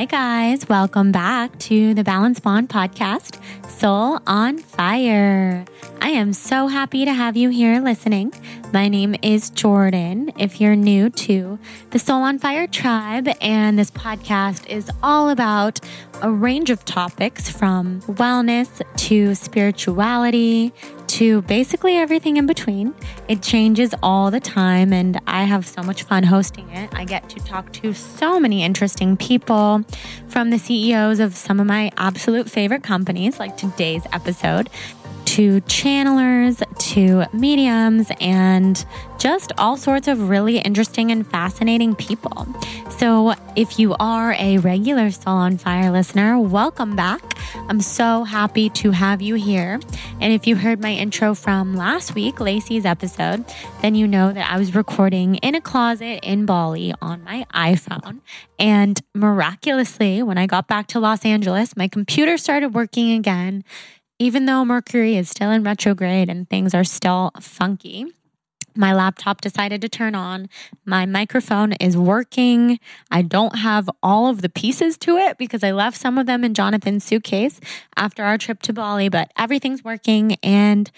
Hi, guys. Welcome back to the Balanced Blonde podcast, Soul on Fire. I am so happy to have you here listening. My name is Jordan. If you're new to the Soul on Fire tribe, and this podcast is all about a range of topics from wellness to spirituality to basically everything in between. It changes all the time, and I have so much fun hosting it. I get to talk to so many interesting people from the CEOs of some of my absolute favorite companies, like today's episode, to channelers, to mediums, and just all sorts of really interesting and fascinating people. So, if you are a regular Soul on Fire listener, welcome back. I'm so happy to have you here. And if you heard my intro from last week, Lacey's episode, then you know that I was recording in a closet in Bali on my iPhone. And miraculously, when I got back to Los Angeles, my computer started working again even though Mercury is still in retrograde and things are still funky, my laptop decided to turn on. My microphone is working. I don't have all of the pieces to it because I left some of them in Jonathan's suitcase after our trip to Bali, but everything's working and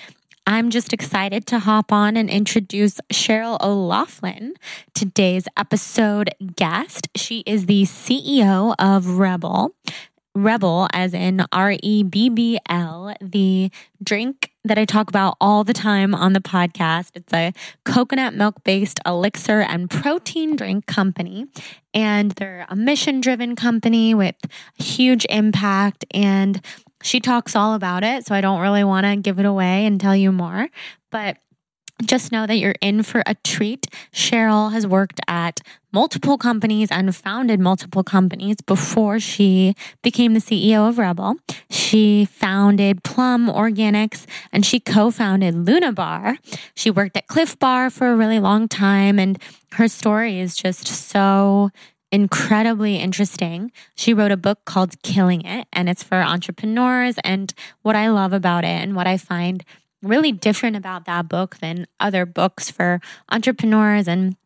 I'm just excited to hop on and introduce Sheryl O'Loughlin, today's episode guest. She is the CEO of REBBL. REBBL, as in R E B B L, the drink that I talk about all the time on the podcast. It's a coconut milk based elixir and protein drink company. And they're a mission driven company with huge impact. And she talks all about it. So I don't really want to give it away and tell you more. But just know that you're in for a treat. Sheryl has worked at multiple companies and founded multiple companies before she became the CEO of REBBL. She founded Plum Organics and she co founded Luna Bar. She worked at Clif Bar for a really long time, and her story is just so incredibly interesting. She wrote a book called Killing It, and it's for entrepreneurs. And what I love about it and what I find really different about that book than other books for entrepreneurs and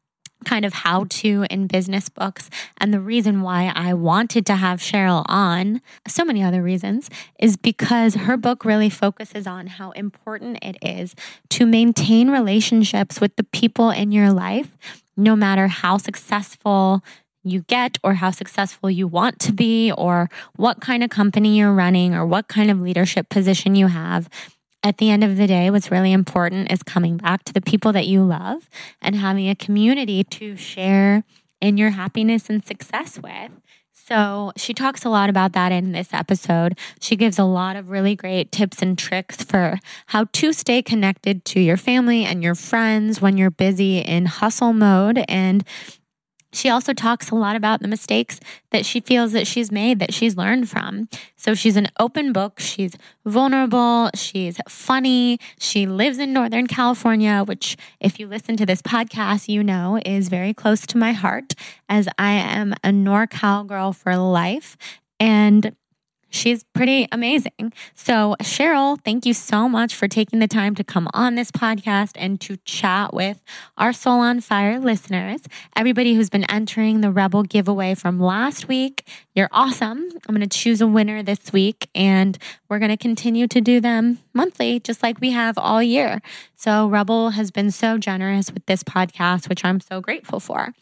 kind of how to in business books. And the reason why I wanted to have Sheryl on, so many other reasons, is because her book really focuses on how important it is to maintain relationships with the people in your life, no matter how successful you get or how successful you want to be or what kind of company you're running or what kind of leadership position you have at the end of the day, what's really important is coming back to the people that you love and having a community to share in your happiness and success with. So, she talks a lot about that in this episode. She gives a lot of really great tips and tricks for how to stay connected to your family and your friends when you're busy in hustle mode and she also talks a lot about the mistakes that she feels that she's made, that she's learned from. So she's an open book. She's vulnerable. She's funny. She lives in Northern California, which, if you listen to this podcast, you know is very close to my heart, as I am a NorCal girl for life. And she's pretty amazing. So, Sheryl, thank you so much for taking the time to come on this podcast and to chat with our Soul on Fire listeners. Everybody who's been entering the REBBL giveaway from last week, you're awesome. I'm going to choose a winner this week and we're going to continue to do them monthly, just like we have all year. So, REBBL has been so generous with this podcast, which I'm so grateful for.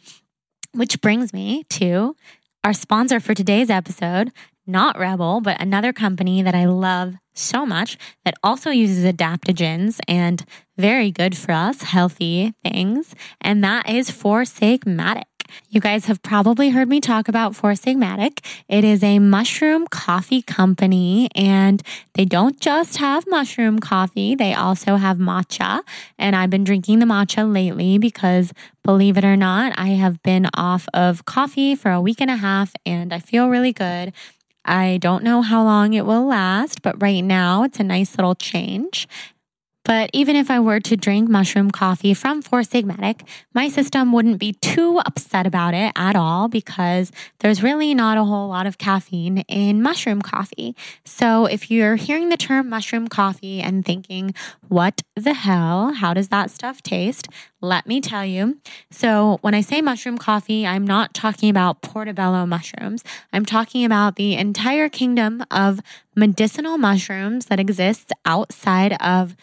Which brings me to our sponsor for today's episode, not REBBL, but another company that I love so much that also uses adaptogens and very good for us, healthy things. And that is Four Sigmatic. You guys have probably heard me talk about Four Sigmatic. It is a mushroom coffee company, and they don't just have mushroom coffee, they also have matcha. And I've been drinking the matcha lately because, believe it or not, I have been off of coffee for a week and a half and I feel really good. I don't know how long it will last, but right now it's a nice little change. But even if I were to drink mushroom coffee from Four Sigmatic, my system wouldn't be too upset about it at all because there's really not a whole lot of caffeine in mushroom coffee. So if you're hearing the term mushroom coffee and thinking, what the hell? How does that stuff taste? Let me tell you. So, when I say mushroom coffee, I'm not talking about portobello mushrooms. I'm talking about the entire kingdom of medicinal mushrooms that exists outside of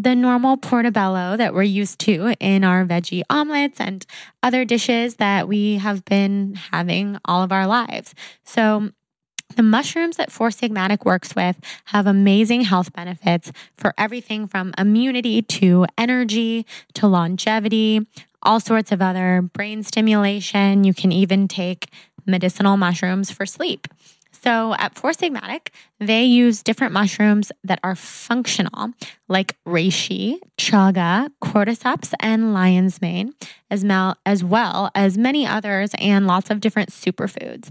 the normal portobello that we're used to in our veggie omelets and other dishes that we have been having all of our lives. So, the mushrooms that Four Sigmatic works with have amazing health benefits for everything from immunity to energy to longevity, all sorts of other brain stimulation. You can even take medicinal mushrooms for sleep. So at Four Sigmatic, they use different mushrooms that are functional, like reishi, chaga, cordyceps, and lion's mane, as, mal- as well as many others and lots of different superfoods.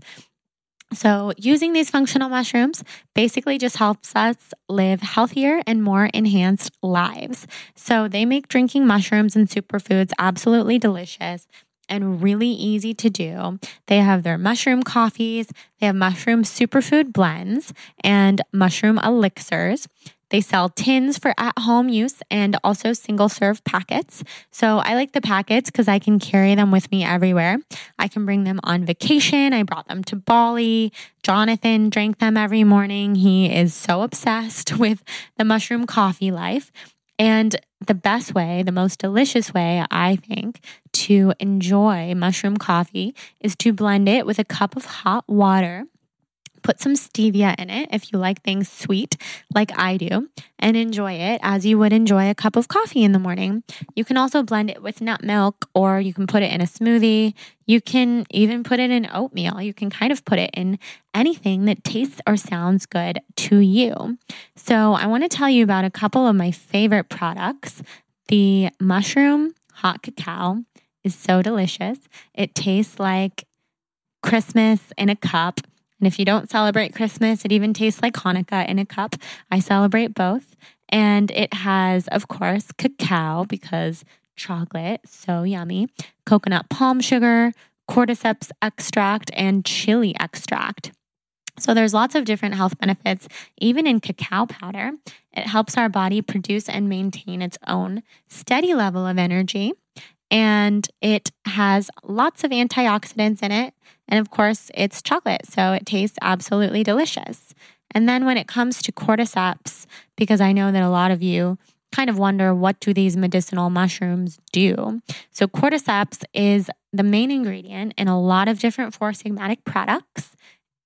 So, using these functional mushrooms basically just helps us live healthier and more enhanced lives. So, they make drinking mushrooms and superfoods absolutely delicious and really easy to do. They have their mushroom coffees, they have mushroom superfood blends, and mushroom elixirs. They sell tins for at home use and also single serve packets. So I like the packets because I can carry them with me everywhere. I can bring them on vacation. I brought them to Bali. Jonathan drank them every morning. He is so obsessed with the mushroom coffee life. And the best way, the most delicious way, I think, to enjoy mushroom coffee is to blend it with a cup of hot water Put some stevia in it if you like things sweet, like I do, and enjoy it as you would enjoy a cup of coffee in the morning. You can also blend it with nut milk, or you can put it in a smoothie. You can even put it in oatmeal. You can kind of put it in anything that tastes or sounds good to you. So, I want to tell you about a couple of my favorite products. The mushroom hot cacao is so delicious. It tastes like Christmas in a cup. And if you don't celebrate Christmas, it even tastes like Hanukkah in a cup. I celebrate both. And it has, of course, cacao because chocolate, so yummy, coconut palm sugar, cordyceps extract, and chili extract. So there's lots of different health benefits even in cacao powder. It helps our body produce and maintain its own steady level of energy and it has lots of antioxidants in it and of course, it's chocolate, so it tastes absolutely delicious. And then when it comes to cordyceps, because I know that a lot of you kind of wonder what do these medicinal mushrooms do? So cordyceps is the main ingredient in a lot of different four sigmatic products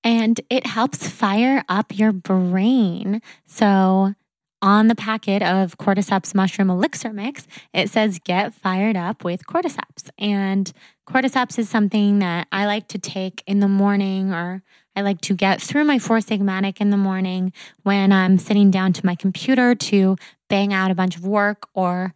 and it helps fire up your brain. So on the packet of cordyceps mushroom elixir mix, it says get fired up with cordyceps. And cordyceps is something that I like to take in the morning or I like to get through my four sigmatic in the morning when I'm sitting down to my computer to bang out a bunch of work or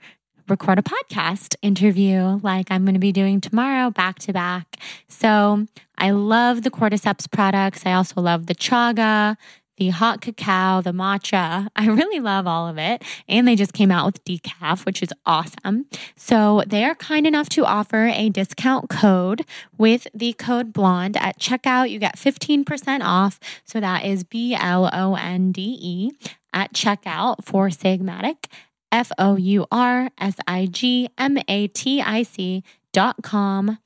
record a podcast interview like I'm going to be doing tomorrow back to back. So I love the cordyceps products. I also love the chaga, the hot cacao, the matcha. I really love all of it. And they just came out with decaf, which is awesome. So they are kind enough to offer a discount code with the code blonde at checkout. You get 15% off. So that is B L O N D E at checkout Four Sigmatic. F O U R S I G M A T I C dot com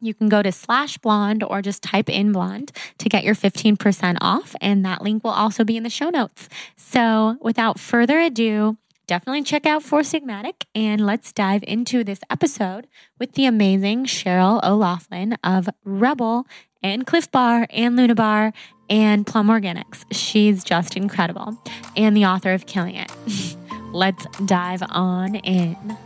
you can go to slash blonde or just type in blonde to get your 15% off. And that link will also be in the show notes. So without further ado, definitely check out Four Sigmatic and let's dive into this episode with the amazing Sheryl O'Loughlin of REBBL and Clif Bar and Luna Bar and Plum Organics. She's just incredible and the author of Killing It. let's dive on in.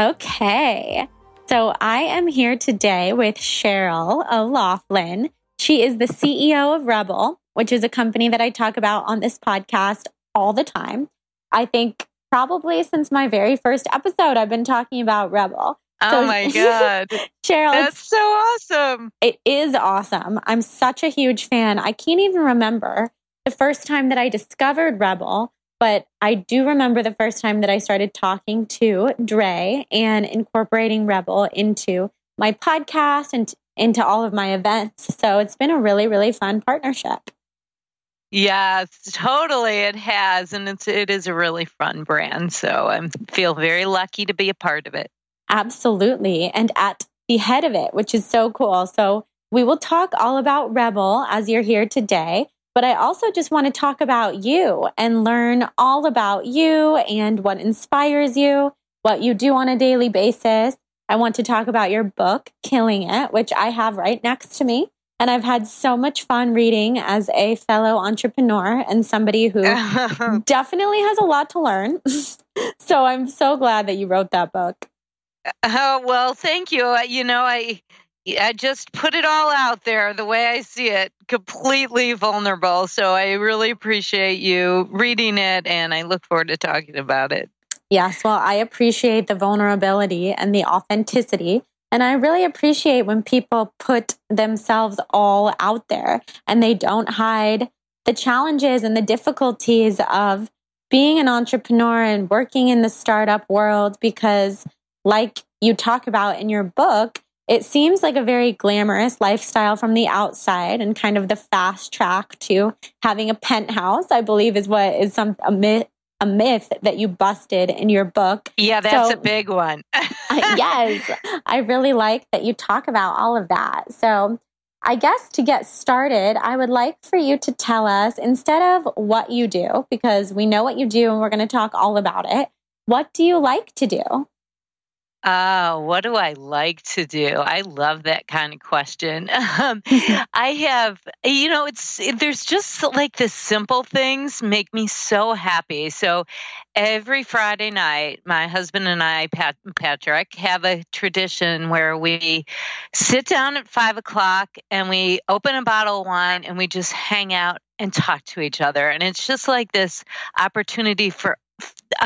Okay. So I am here today with Sheryl O'Loughlin. She is the CEO of REBBL, which is a company that I talk about on this podcast all the time. I think probably since my very first episode, I've been talking about REBBL. Oh so, my God. Cheryl. That's so awesome. It is awesome. I'm such a huge fan. I can't even remember the first time that I discovered REBBL. But I do remember the first time that I started talking to Dre and incorporating REBBL into my podcast and into all of my events. So it's been a really, really fun partnership. Yes, totally. It has, and it's it is a really fun brand. So I feel very lucky to be a part of it. Absolutely, and at the head of it, which is so cool. So we will talk all about REBBL as you're here today. But I also just want to talk about you and learn all about you and what inspires you, what you do on a daily basis. I want to talk about your book, Killing It, which I have right next to me. And I've had so much fun reading as a fellow entrepreneur and somebody who definitely has a lot to learn. so I'm so glad that you wrote that book. Oh, well, thank you. Uh, you know, I I just put it all out there the way I see it, completely vulnerable. So I really appreciate you reading it and I look forward to talking about it. Yes, well, I appreciate the vulnerability and the authenticity. And I really appreciate when people put themselves all out there and they don't hide the challenges and the difficulties of being an entrepreneur and working in the startup world because, like you talk about in your book, it seems like a very glamorous lifestyle from the outside and kind of the fast track to having a penthouse, I believe is what is some a myth a myth that you busted in your book. Yeah, that's so, a big one. yes, I really like that you talk about all of that. So, I guess to get started, I would like for you to tell us instead of what you do, because we know what you do and we're going to talk all about it, what do you like to do? Oh, what do I like to do? I love that kind of question. Um, I have, you know, it's there's just like the simple things make me so happy. So every Friday night, my husband and I, Pat, Patrick, have a tradition where we sit down at five o'clock and we open a bottle of wine and we just hang out and talk to each other. And it's just like this opportunity for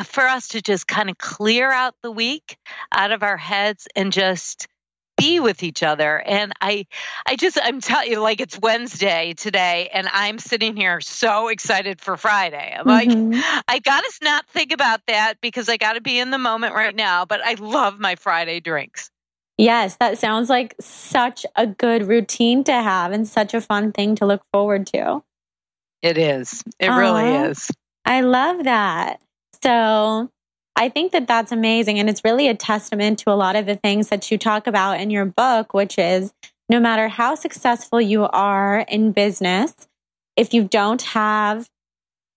for us to just kind of clear out the week out of our heads and just be with each other. And i i just i'm telling you like it's wednesday today and i'm sitting here so excited for friday. I'm mm-hmm. like i gotta not think about that because i gotta be in the moment right now but i love my friday drinks. Yes that sounds like such a good routine to have and such a fun thing to look forward to. It is. It Aww. really is. I love that so I think that that's amazing. And it's really a testament to a lot of the things that you talk about in your book, which is no matter how successful you are in business, if you don't have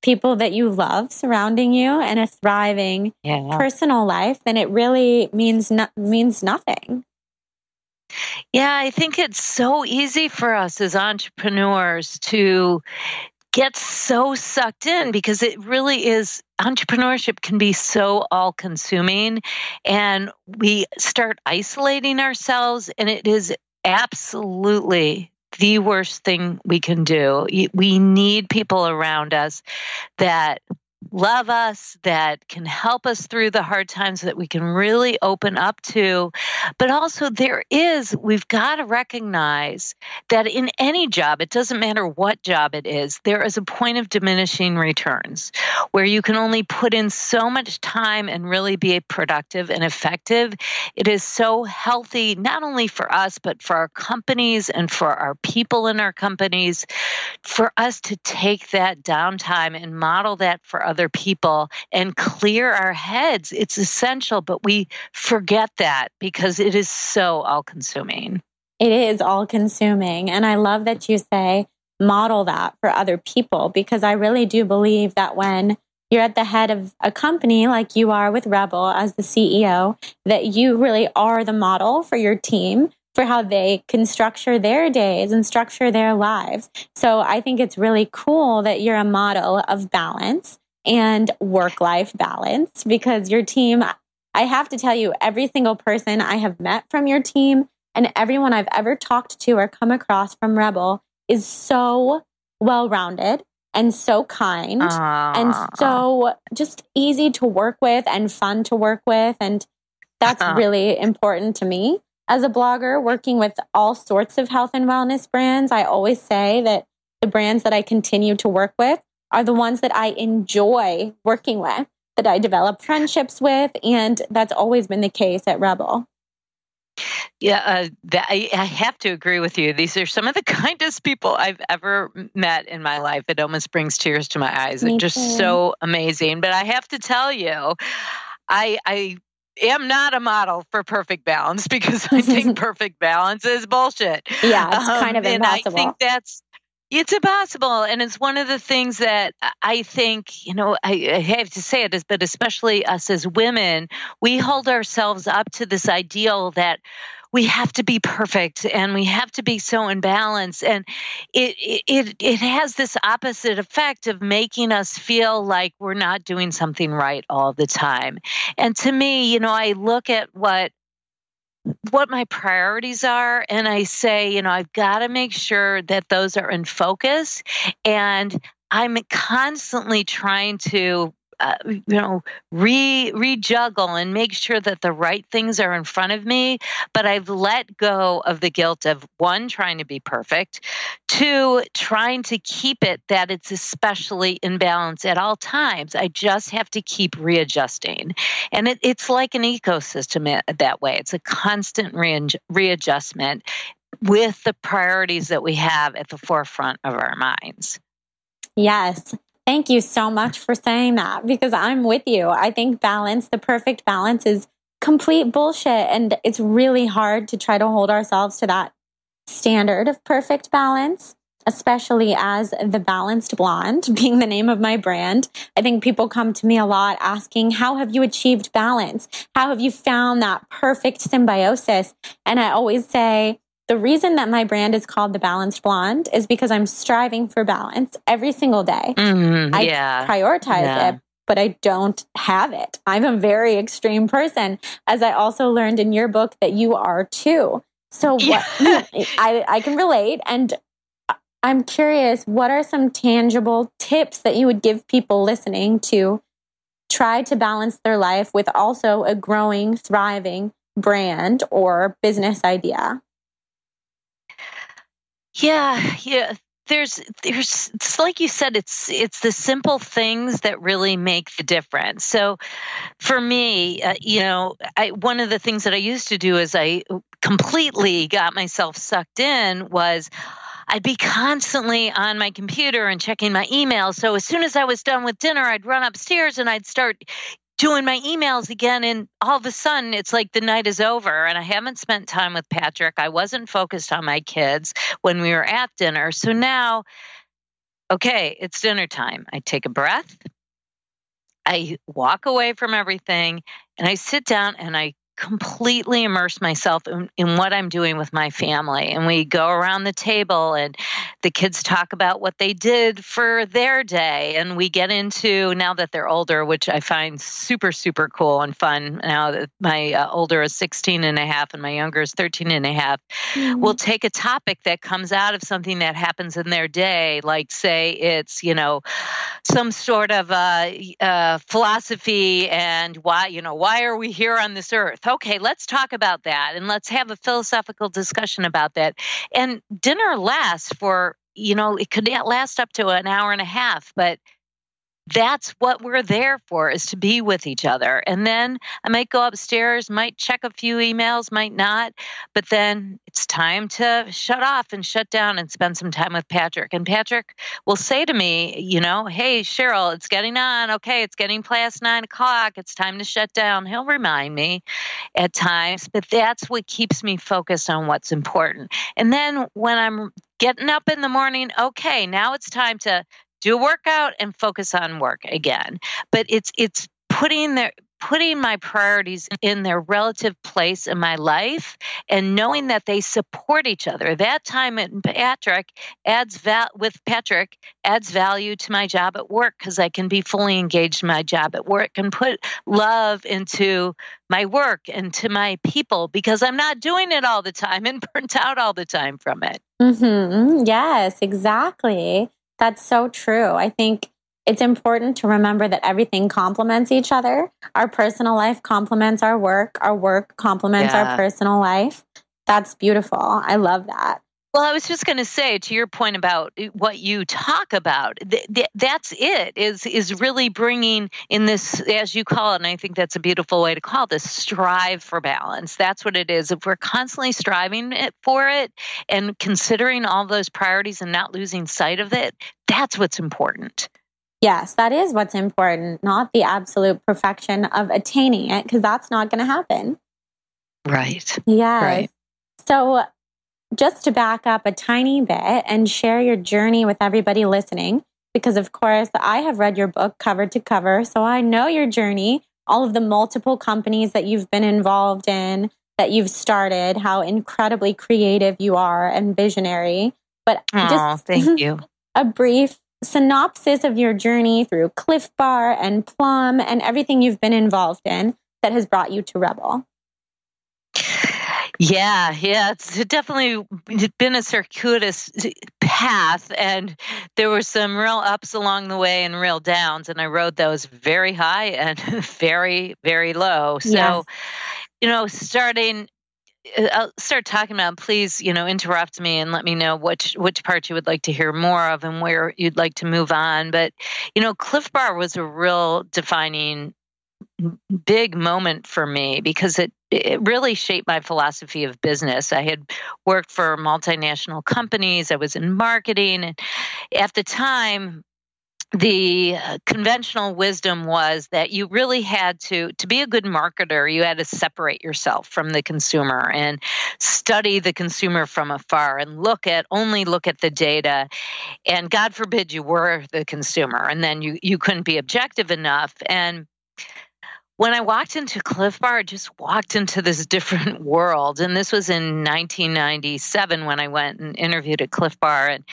people that you love surrounding you and a thriving yeah. personal life, then it really means no- means nothing. Yeah, I think it's so easy for us as entrepreneurs to get so sucked in because it really is entrepreneurship can be so all consuming and we start isolating ourselves and it is absolutely the worst thing we can do. We need people around us that love us, that can help us through the hard times that we can really open up to. But also, there is, we've got to recognize that in any job, it doesn't matter what job it is, there is a point of diminishing returns where you can only put in so much time and really be productive and effective. It is so healthy, not only for us, but for our companies and for our people in our companies, for us to take that downtime and model that for other people and clear our heads. It's essential, but we forget that because it is so all consuming. It is all consuming. And I love that you say model that for other people because I really do believe that when you're at the head of a company like you are with REBBL as the CEO, that you really are the model for your team for how they can structure their days and structure their lives. So I think it's really cool that you're a model of balance and work life balance because your team, I have to tell you, every single person I have met from your team and everyone I've ever talked to or come across from REBBL is so well rounded and so kind uh, and so just easy to work with and fun to work with. And that's uh, really important to me as a blogger working with all sorts of health and wellness brands. I always say that the brands that I continue to work with are the ones that I enjoy working with, that I develop friendships with. And that's always been the case at REBBL. Yeah, uh, that, I, I, have to agree with you. These are some of the kindest people I've ever met in my life. It almost brings tears to my eyes. It's just so amazing. But I have to tell you, I, I am not a model for perfect balance because I think perfect balance is bullshit. Yeah, it's um, kind of impossible. And I think that's it's impossible. And it's one of the things that I think, you know, I, I, have to say it, but especially us as women, we hold ourselves up to this ideal that we have to be perfect and we have to be so in balance. And it, it, it has this opposite effect of making us feel like we're not doing something right all the time. And to me, you know, I look at what what my priorities are and I say, you know, I've got to make sure that those are in focus and I'm constantly trying to uh, you know re rejuggle and make sure that the right things are in front of me. But i've let go of the guilt of one trying to be perfect two trying to keep it that it's especially in balance at all times. I just have to keep readjusting. And it, it's like an ecosystem that way. It's a constant re- readjustment with the priorities that we have at the forefront of our minds. Yes. Thank you so much for saying that because I'm with you. I think balance, the perfect balance is complete bullshit. And it's really hard to try to hold ourselves to that standard of perfect balance, especially as the balanced blonde being the name of my brand. I think people come to me a lot asking, how have you achieved balance? How have you found that perfect symbiosis? And I always say, the reason that my brand is called the Balanced Blonde is because I'm striving for balance every single day. Mm-hmm, I yeah. prioritize yeah. it, but I don't have it. I'm a very extreme person, as I also learned in your book that you are too. So what, yeah. I, I can relate. And I'm curious, what are some tangible tips that you would give people listening to try to balance their life with also a growing, thriving brand or business idea? Yeah, yeah. There's there's it's like you said it's it's the simple things that really make the difference. So for me, uh, you know, I one of the things that I used to do is I completely got myself sucked in was I'd be constantly on my computer and checking my email. So as soon as I was done with dinner, I'd run upstairs and I'd start doing my emails again and all of a sudden it's like the night is over and I haven't spent time with Patrick. I wasn't focused on my kids when we were at dinner. So now okay, it's dinner time. I take a breath. I walk away from everything and I sit down and I completely immerse myself in, in, what I'm doing with my family. And we go around the table and the kids talk about what they did for their day. And we get into, now that they're older, which I find super, super cool and fun. Now that my uh, older is 16 and a half and my younger is 13 and a half, mm-hmm. we'll take a topic that comes out of something that happens in their day, like say it's, you know, some sort of uh, uh, philosophy and why, you know, why are we here on this earth? Okay, let's talk about that and let's have a philosophical discussion about that. And dinner lasts for, you know, it could last up to an hour and a half, but that's what we're there for is to be with each other. And then i might go upstairs might check a few emails might not but then it's time to shut off and shut down and spend some time with patrick. And patrick will say to me you know hey sheryl it's getting on. Okay it's getting past nine o'clock. It's time to shut down. He'll remind me at times but that's what keeps me focused on what's important. And then when i'm getting up in the morning okay now it's time to do a workout and focus on work again. But it's it's putting their putting my priorities in their relative place in my life and knowing that they support each other. That time at Patrick adds val- with Patrick adds value to my job at work because I can be fully engaged in my job at work and put love into my work and to my people because I'm not doing it all the time and burnt out all the time from it. Mm-hmm. Yes, exactly. That's so true. I think it's important to remember that everything complements each other. Our personal life complements our work, our work complements yeah. our personal life. That's beautiful. I love that. Well, I was just going to say to your point about eh, what you talk about, th- th- that's it. Is is really bringing in this, as you call it, and I think that's a beautiful way to call this, strive for balance. That's what it is. If we're constantly striving for it and considering all those priorities and not losing sight of it, that's what's important. Yes, that is what's important, not the absolute perfection of attaining it, because that's not going to happen. Right. Yes. Right. So just to back up a tiny bit and share your journey with everybody listening, because of course I have read your book cover to cover, so I know your journey, all of the multiple companies that you've been involved in, that you've started, how incredibly creative you are and visionary. But Aww, just thank you. a brief synopsis of your journey through Clif Bar and Plum and everything you've been involved in that has brought you to REBBL. Yeah, yeah, it's definitely been a circuitous path, and there were some real ups along the way and real downs, and I rode those very high and very, very low. So, yes. you know, starting uh, I'll start talking about. Please, you know, interrupt me and let me know which which part you would like to hear more of and where you'd like to move on. But you know, Clif Bar was a real defining big moment for me because it it really shaped my philosophy of business. I had worked for multinational companies, I was in marketing, and at the time, the uh, conventional wisdom was that you really had to to be a good marketer you had to separate yourself from the consumer and study the consumer from afar and look at only look at the data. And god forbid you were the consumer and then you you couldn't be objective enough. And when I walked into Clif Bar, I just walked into this different world. And this was in 1997 when I went and interviewed at Clif Bar. And,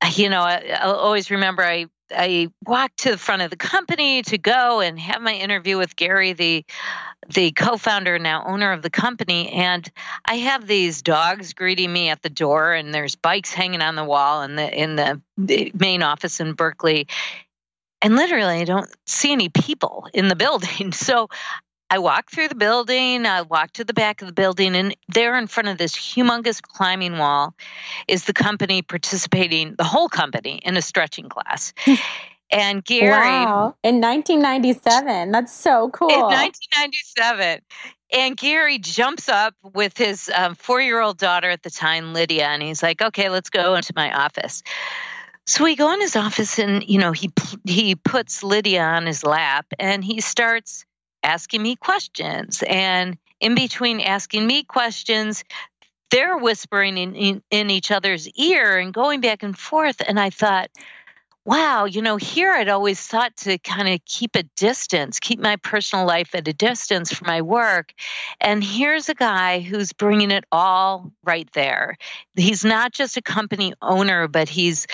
uh, you know, I, I'll always remember I, I walked to the front of the company to go and have my interview with Gary, the the co-founder now owner of the company and i have these dogs greeting me at the door and there's bikes hanging on the wall in the in the main office in berkeley and literally I don't see any people in the building. So I walk through the building, I walk to the back of the building, and there in front of this humongous climbing wall is the company participating, the whole company, in a stretching class. And Gary. Wow. In 1997. That's so cool. In 1997. And Gary jumps up with his um, four year old daughter at the time, Lydia, and he's like, okay, let's go into my office. So we go in his office and you know he he puts Lydia on his lap and he starts asking me questions and in between asking me questions they're whispering in, in, in each other's ear and going back and forth and I thought wow, you know, here I'd always thought to kind of keep a distance, keep my personal life at a distance from my work. And here's a guy who's bringing it all right there. He's not just a company owner, but he's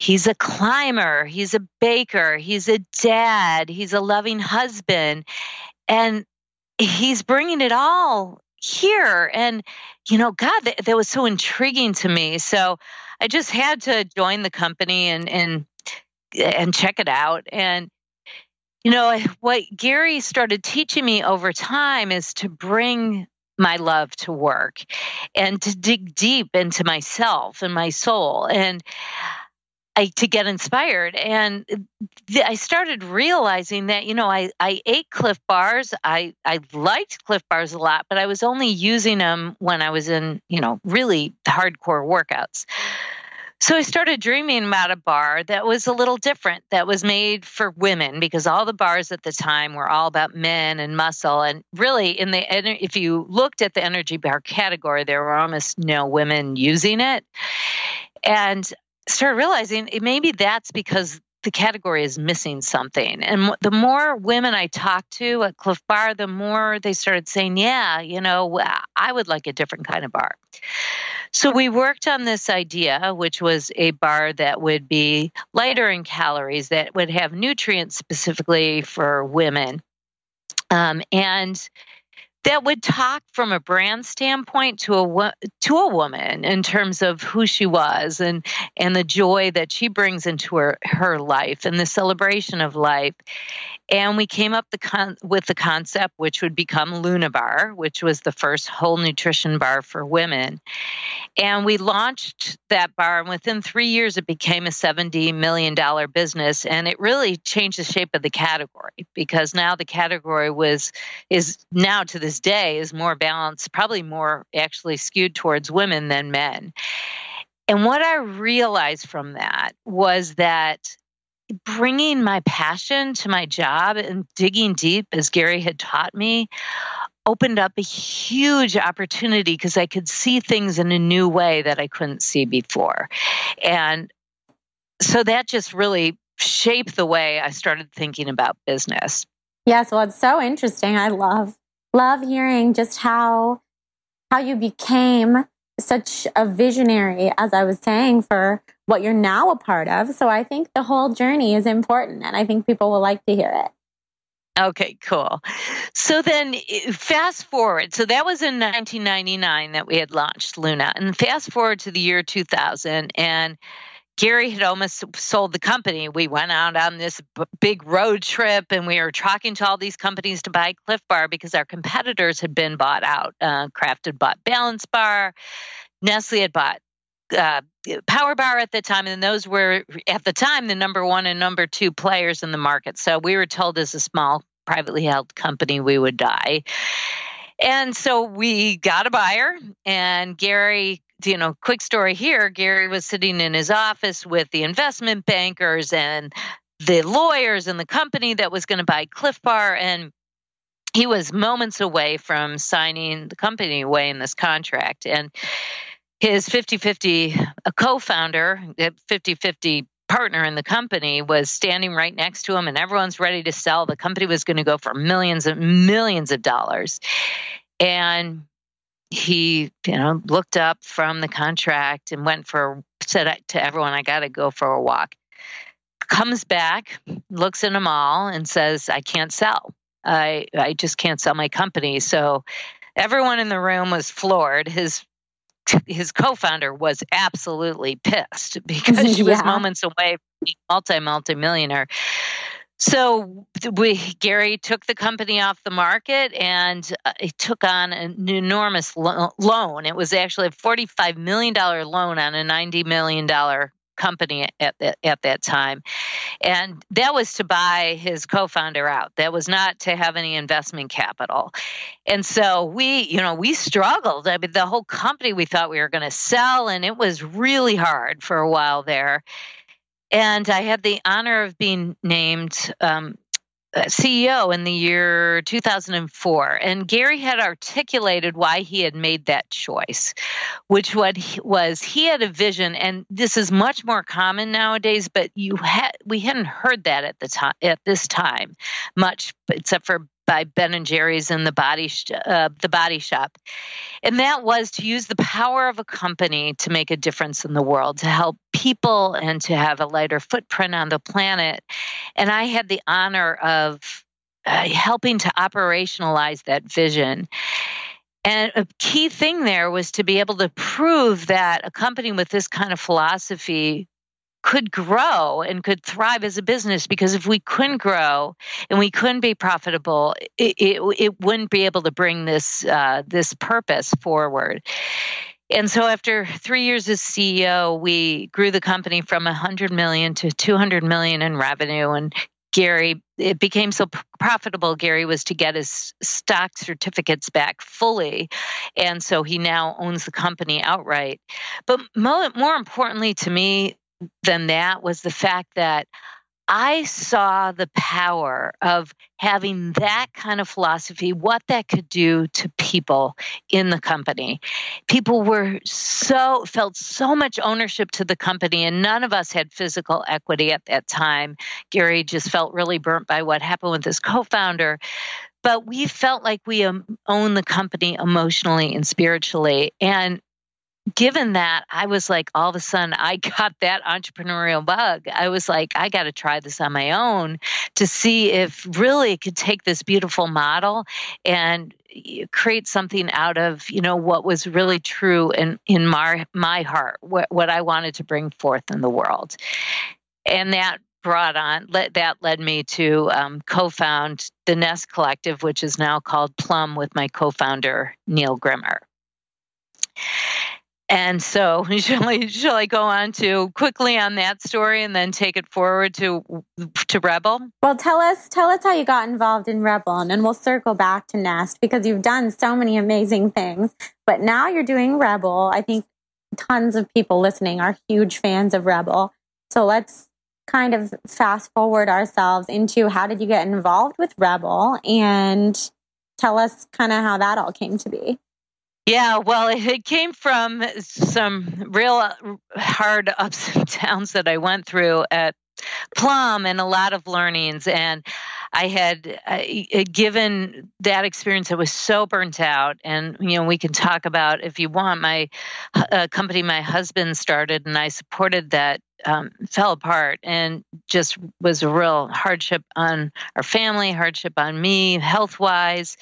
he's a climber, he's a baker, he's a dad, he's a loving husband. And he's bringing it all here. And you know god that, that was so intriguing to me. So i just had to join the company and and and check it out. And, you know, what Gary started teaching me over time is to bring my love to work and to dig deep into myself and my soul. And I, to get inspired. And th- I started realizing that, you know, I, I ate Clif Bars. I, I liked Clif Bars a lot, but I was only using them when I was in, you know, really hardcore workouts. So I started dreaming about a bar that was a little different, that was made for women, because all the bars at the time were all about men and muscle. And really, in the if you looked at the energy bar category, there were almost no women using it. And started realizing maybe that's because the category is missing something. And the more women I talked to at Clif Bar, the more they started saying, yeah, you know, I would like a different kind of bar. So we worked on this idea, which was a bar that would be lighter in calories, that would have nutrients specifically for women. Um, and that would talk from a brand standpoint to a to a woman in terms of who she was and and the joy that she brings into her her life and the celebration of life and we came up the con- with the concept which would become Luna Bar which was the first whole nutrition bar for women and we launched that bar and within 3 years it became a 70 million dollar business and it really changed the shape of the category because now the category was is now to this day is more balanced, probably more actually skewed towards women than men. And what I realized from that was that bringing my passion to my job and digging deep, as Gary had taught me, opened up a huge opportunity because I could see things in a new way that I couldn't see before. And so that just really shaped the way I started thinking about business. Yes, well, it's so interesting. I love love hearing just how how you became such a visionary as I was saying for what you're now a part of. So I think the whole journey is important and I think people will like to hear it. Okay, cool. So then fast forward. So that was in 1999 that we had launched Luna. And fast forward to the year 2000 and Gary had almost sold the company. We went out on this b- big road trip and we were talking to all these companies to buy Clif Bar because our competitors had been bought out. Uh, Kraft had bought Balance Bar, Nestle had bought uh, Power Bar at the time, and those were at the time the number one and number two players in the market. So we were told as a small privately held company we would die. And so we got a buyer, and Gary you know, quick story here Gary was sitting in his office with the investment bankers and the lawyers and the company that was going to buy Clif Bar. And he was moments away from signing the company away in this contract. And his 50 50 co founder, 50 50 partner in the company was standing right next to him and everyone's ready to sell the company was going to go for millions and millions of dollars and he, you know, looked up from the contract and went for said to everyone, "I got to go for a walk." Comes back, looks in them mall and says, "I can't sell. I I just can't sell my company." So everyone in the room was floored. His his co-founder was absolutely pissed because she yeah. was moments away from being multi multi millionaire. So we Gary took the company off the market and uh, he took on an enormous lo- loan. It was actually a $45 million loan on a $90 million company at, at, at that time. And that was to buy his co-founder out. That was not to have any investment capital. And so we, you know, we struggled. I mean, the whole company we thought we were going to sell and it was really hard for a while there. And I had the honor of being named um, uh, CEO in the year 2004, and Gary had articulated why he had made that choice, which what he, was he had a vision, and this is much more common nowadays, but you had we hadn't heard that at the time at this time much, except for by Ben and Jerry's and the Body sh- uh, the Body Shop, and that was to use the power of a company to make a difference in the world, to help people, and to have a lighter footprint on the planet. And I had the honor of uh, helping to operationalize that vision. And a key thing there was to be able to prove that a company with this kind of philosophy could grow and could thrive as a business because if we couldn't grow and we couldn't be profitable it, it, it wouldn't be able to bring this uh, this purpose forward and so after three years as ceo we grew the company from 100 million to 200 million in revenue and Gary, it became so profitable. Gary was to get his stock certificates back fully. And so he now owns the company outright. But more, more importantly to me than that was the fact that I saw the power of having that kind of philosophy, what that could do to people in the company. People were so, felt so much ownership to the company, and none of us had physical equity at that time. Gary just felt really burnt by what happened with his co founder. But we felt like we um, owned the company emotionally and spiritually. And given that, I was like, all of a sudden, I got that entrepreneurial bug. I was like, I got to try this on my own to see if really it could take this beautiful model and create something out of you know what was really true in in my my heart what, what i wanted to bring forth in the world and that brought on that led me to um, co-found the nest collective which is now called plum with my co-founder neil grimmer and so, shall I, shall I go on to quickly on that story and then take it forward to to REBBL? Well, tell us tell us how you got involved in REBBL, and then we'll circle back to Nest because you've done so many amazing things. But now you're doing REBBL. I think tons of people listening are huge fans of REBBL. So let's kind of fast forward ourselves into how did you get involved with REBBL and tell us kind of how that all came to be. Yeah, well, it came from some real hard ups and downs that I went through at Plum and a lot of learnings. And I had uh, given that experience, I was so burnt out. And, you know, we can talk about, if you want, my uh, company my husband started, and I supported that um, fell apart and just was a real hardship on our family, hardship on me, health wise.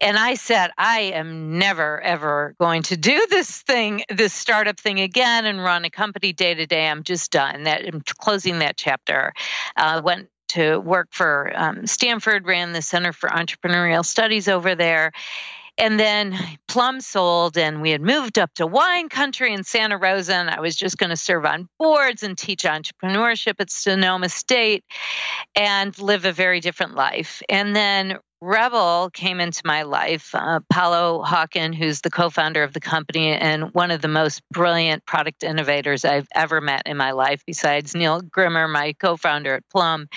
And I said, I am never, ever going to do this thing, this startup thing again and run a company day to day. I'm just done. That I'm closing that chapter. Uh, went to work for um, Stanford, ran the Center for Entrepreneurial Studies over there. And then Plum sold, and we had moved up to wine country in Santa Rosa. And I was just going to serve on boards and teach entrepreneurship at Sonoma State and live a very different life. And then REBBL came into my life. Uh, Palo Hawken, who's the co founder of the company and one of the most brilliant product innovators I've ever met in my life, besides Neil Grimmer, my co founder at Plum.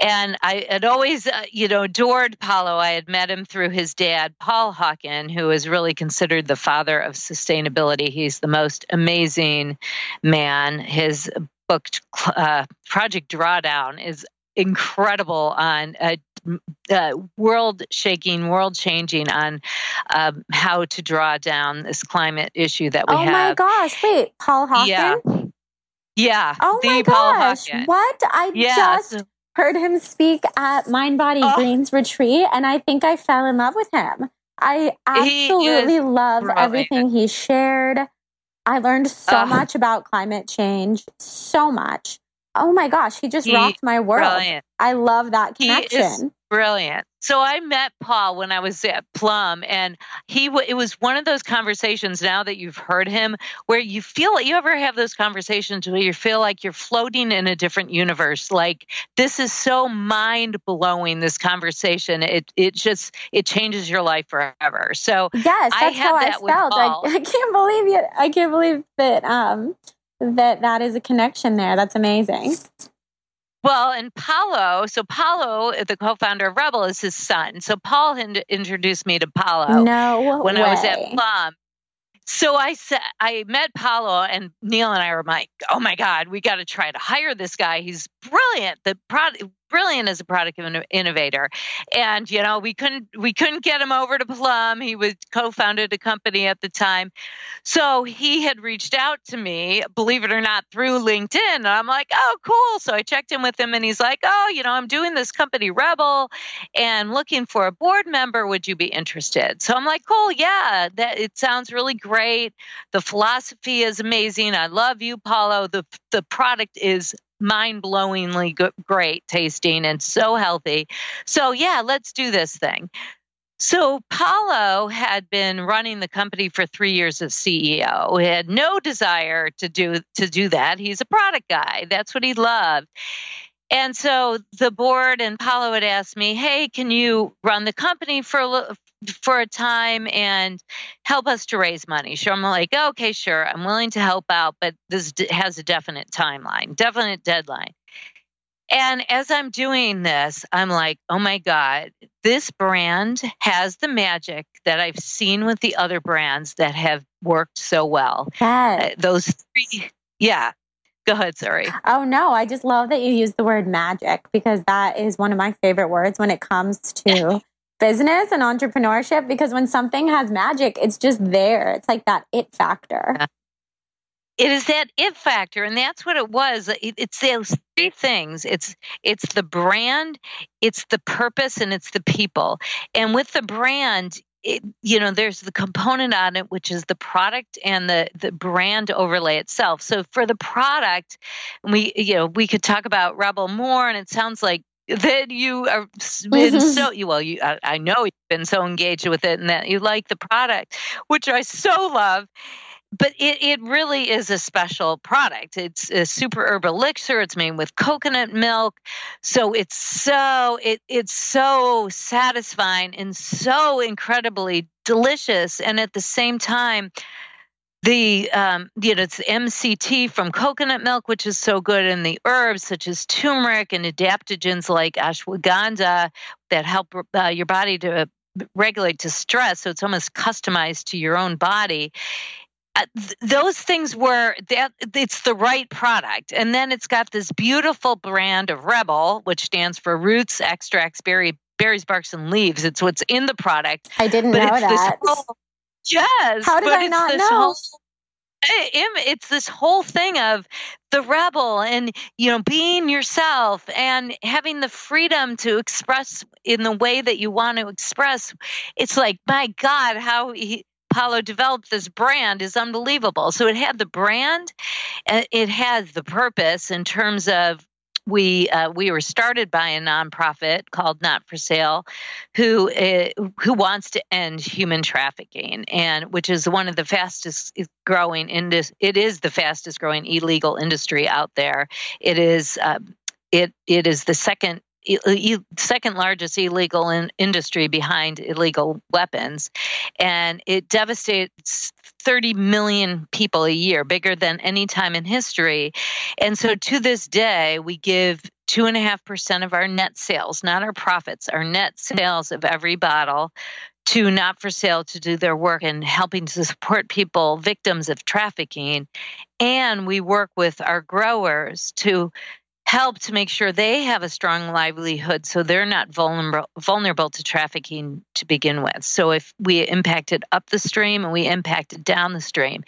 And I had always, uh, you know, adored Palo. I had met him through his dad, Paul Hawken, who is really considered the father of sustainability. He's the most amazing man. His book, uh, Project Drawdown, is incredible on uh, uh, world shaking, world changing on um, how to draw down this climate issue that we oh have. Oh my gosh! Wait, Paul Hawken. Yeah. Yeah. Oh my gosh! What? I yeah, just heard him speak at Mind Body oh. Greens retreat, and I think I fell in love with him. I absolutely love brilliant. everything he shared. I learned so uh, much about climate change, so much. Oh my gosh, he just he, rocked my world. Brilliant. I love that connection. Brilliant. So I met Paul when I was at Plum, and he it was one of those conversations. Now that you've heard him, where you feel like you ever have those conversations where you feel like you're floating in a different universe. Like this is so mind blowing. This conversation, it it just it changes your life forever. So yes, that's I how that I felt. I, I, can't believe it. I can't believe that um that that is a connection there. That's amazing. Well, and Palo, so Palo, the co-founder of REBBL, is his son. So Paul introduced me to Palo no when way. I was at Plum. So I said I met Palo and Neil and I were like, oh my God, we got to try to hire this guy. He's brilliant. The product brilliant as a product innovator. And you know, we couldn't we couldn't get him over to Plum. He was co-founded a company at the time. So he had reached out to me, believe it or not, through LinkedIn. And I'm like, oh, cool. So I checked in with him and he's like, oh, you know, I'm doing this company REBBL and looking for a board member. Would you be interested? So I'm like, cool, yeah, that it sounds really great. The philosophy is amazing. I love you, Palo. The the product is mind blowingly great tasting and so healthy. So, yeah, let's do this thing. So Palo had been running the company for three years as CEO. He had no desire to do to do that. He's a product guy. That's what he loved. And so the board and Palo had asked me, "Hey, can you run the company for a for a time and help us to raise money?" So I'm like, "Okay, sure. I'm willing to help out, but this has a definite timeline, definite deadline." And as I'm doing this, I'm like, "Oh my god, this brand has the magic that I've seen with the other brands that have worked so well." Yes. Uh, those three yeah, Go ahead, sorry. Oh, no. I just love that you use the word magic because that is one of my favorite words when it comes to business and entrepreneurship. Because when something has magic, it's just there. It's like that it factor. It is that it factor, and that's what it was. It's those three things. It's it's the brand, it's the purpose, and it's the people. And with the brand, it, you know there's the component on it which is the product and the the brand overlay itself so for the product we you know we could talk about REBBL more and it sounds like that you are been mm-hmm. so you well you I, I know you've been so engaged with it and that you like the product which i so love but it, it really is a special product. It's a super herb elixir. It's made with coconut milk. So it's so it it's so satisfying and so incredibly delicious. And at the same time, the um, you know it's MCT from coconut milk, which is so good, and the herbs such as turmeric and adaptogens like ashwagandha that help uh, your body to regulate to stress. So it's almost customized to your own body. Uh, th- those things were that it's the right product and then it's got this beautiful brand of REBBL which stands for roots extracts berry berries barks and leaves it's what's in the product i didn't know that whole, yes how did i not know whole, it's this whole thing of the rebel and you know being yourself and having the freedom to express in the way that you want to express it's like my god how he, Palo developed this brand is unbelievable. So it had the brand, it has the purpose in terms of we uh, we were started by a nonprofit called Not for Sale, who uh, who wants to end human trafficking, and which is one of the fastest growing indus- It is the fastest growing illegal industry out there. It is. Uh, it it is the second Uh, second largest illegal in industry behind illegal weapons. And it devastates 30 million people a year bigger than any time in history. And so to this day we give two and a half percent of our net sales not our profits our net sales of every bottle to not for sale to do their work and helping to support people victims of trafficking. And we work with our growers to help to make sure they have a strong livelihood so they're not vulnerable vulnerable to trafficking to begin with. So if we impact it up the stream and we impact it down the stream,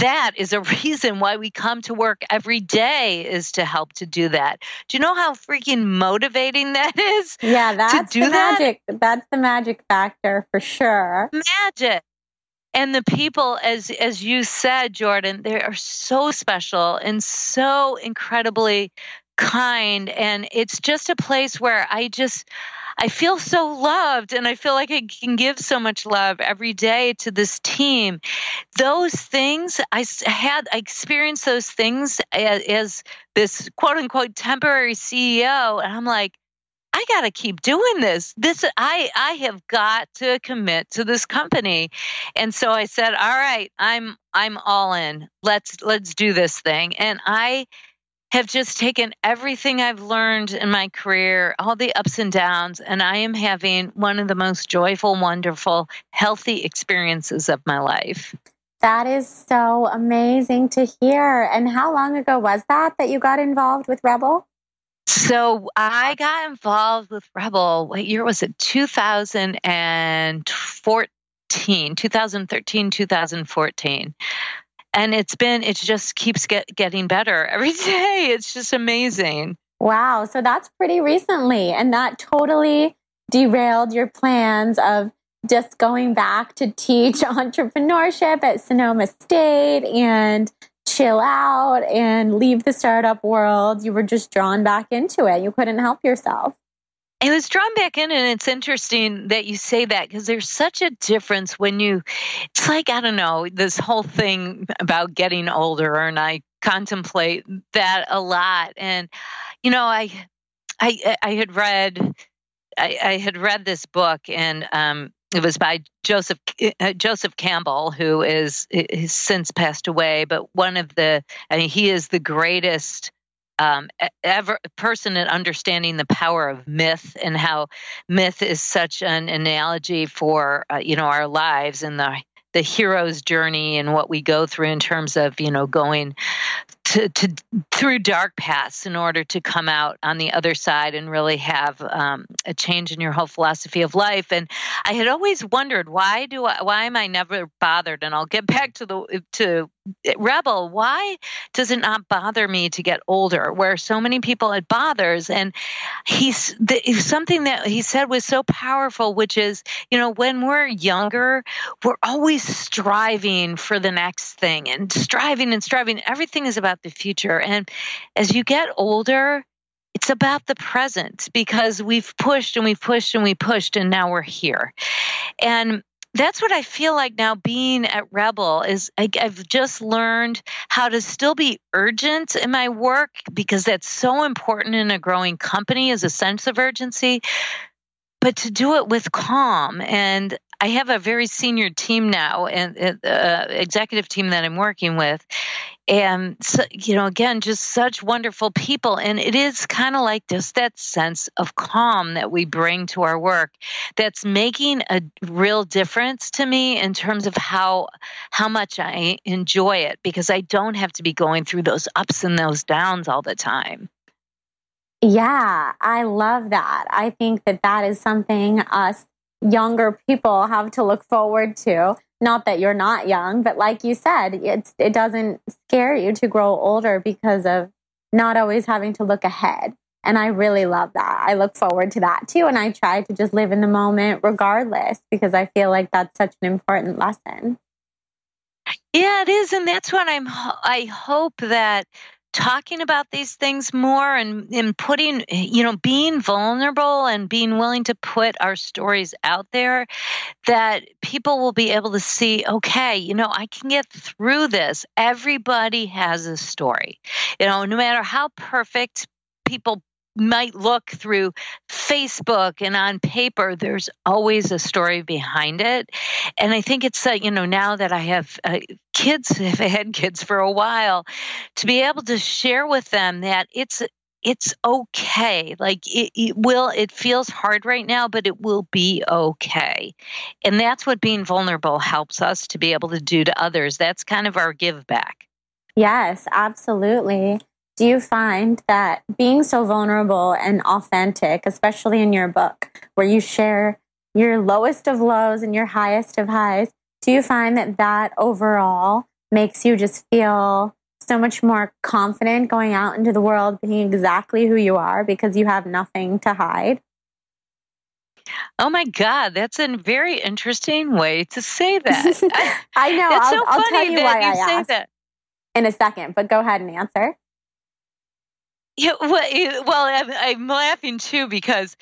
that is a reason why we come to work every day is to help to do that. Do you know how freaking motivating that is? Yeah, that's the that? magic. That's the magic factor for sure. Magic and the people as as you said jordan they are so special and so incredibly kind and it's just a place where I just I feel so loved and I feel like I can give so much love every day to this team. Those things I had I experienced those things as, as this quote unquote temporary CEO and I'm like I got to keep doing this. This I I have got to commit to this company. And so I said, "All right, I'm I'm all in. Let's let's do this thing." And I have just taken everything I've learned in my career, all the ups and downs, and I am having one of the most joyful, wonderful, healthy experiences of my life. That is so amazing to hear. And how long ago was that that you got involved with REBBL? So I got involved with REBBL. What year was it? 2014, 2013, 2014 and it's been it just keeps get, getting better every day. It's just amazing. Wow. So that's pretty recently and that totally derailed your plans of just going back to teach entrepreneurship at sonoma state and chill out and leave the startup world. You were just drawn back into it. You couldn't help yourself I was drawn back in, and it's interesting that you say that because there's such a difference when you, it's like, I don't know, this whole thing about getting older, and I contemplate that a lot. And, you know, I, I, I had read, I, I had read this book, and um, it was by Joseph uh, Joseph Campbell, who is since passed away. But one of the, I mean, he is the greatest um, ever person in understanding the power of myth and how myth is such an analogy for uh, you know our lives and the the hero's journey and what we go through in terms of you know going to, to through dark paths in order to come out on the other side and really have um, a change in your whole philosophy of life. And I had always wondered why do I, why am I never bothered? And I'll get back to the to Eh, REBBL why does it not bother me to get older where so many people it bothers and he's the, something that he said was so powerful which is you know when we're younger we're always striving for the next thing and striving and striving everything is about the future and as you get older it's about the present because we've pushed and we've pushed and we pushed and now we're here. And that's what I feel like now being at REBBL is I, have just learned how to still be urgent in my work because that's so important in a growing company is a sense of urgency, but to do it with calm. And I have a very senior team now and uh, executive team that I'm working with and so, you know again just such wonderful people and it is kind of like just that sense of calm that we bring to our work that's making a real difference to me in terms of how how much I enjoy it because I don't have to be going through those ups and those downs all the time. Yeah, I love that. I think that that is something us younger people have to look forward to not that you're not young, but like you said, it's it doesn't scare you to grow older because of not always having to look ahead. And I really love that. I look forward to that too. And I try to just live in the moment regardless because I feel like that's such an important lesson. Yeah, it is. And that's what I'm, I hope that talking about these things more and, and putting, you know, being vulnerable and being willing to put our stories out there, that people will be able to see, okay, you know, I can get through this. Everybody has a story. You know, no matter how perfect people might look through Facebook and on paper, there's always a story behind it. And I think it's, uh, you know, now that I have uh, kids, have had kids for a while, to be able to share with them that it's, it's okay. Like it, it, will, it feels hard right now, but it will be okay. And that's what being vulnerable helps us to be able to do to others. That's kind of our give back. Yes, absolutely do you find that being so vulnerable and authentic, especially in your book, where you share your lowest of lows and your highest of highs, do you find that that overall makes you just feel so much more confident going out into the world, being exactly who you are because you have nothing to hide? Oh my God, that's a very interesting way to say that. I know. It's I'll, so I'll tell you why you I asked that. in a second, but go ahead and answer. Yeah, well, eh, well, I'm, I'm laughing too because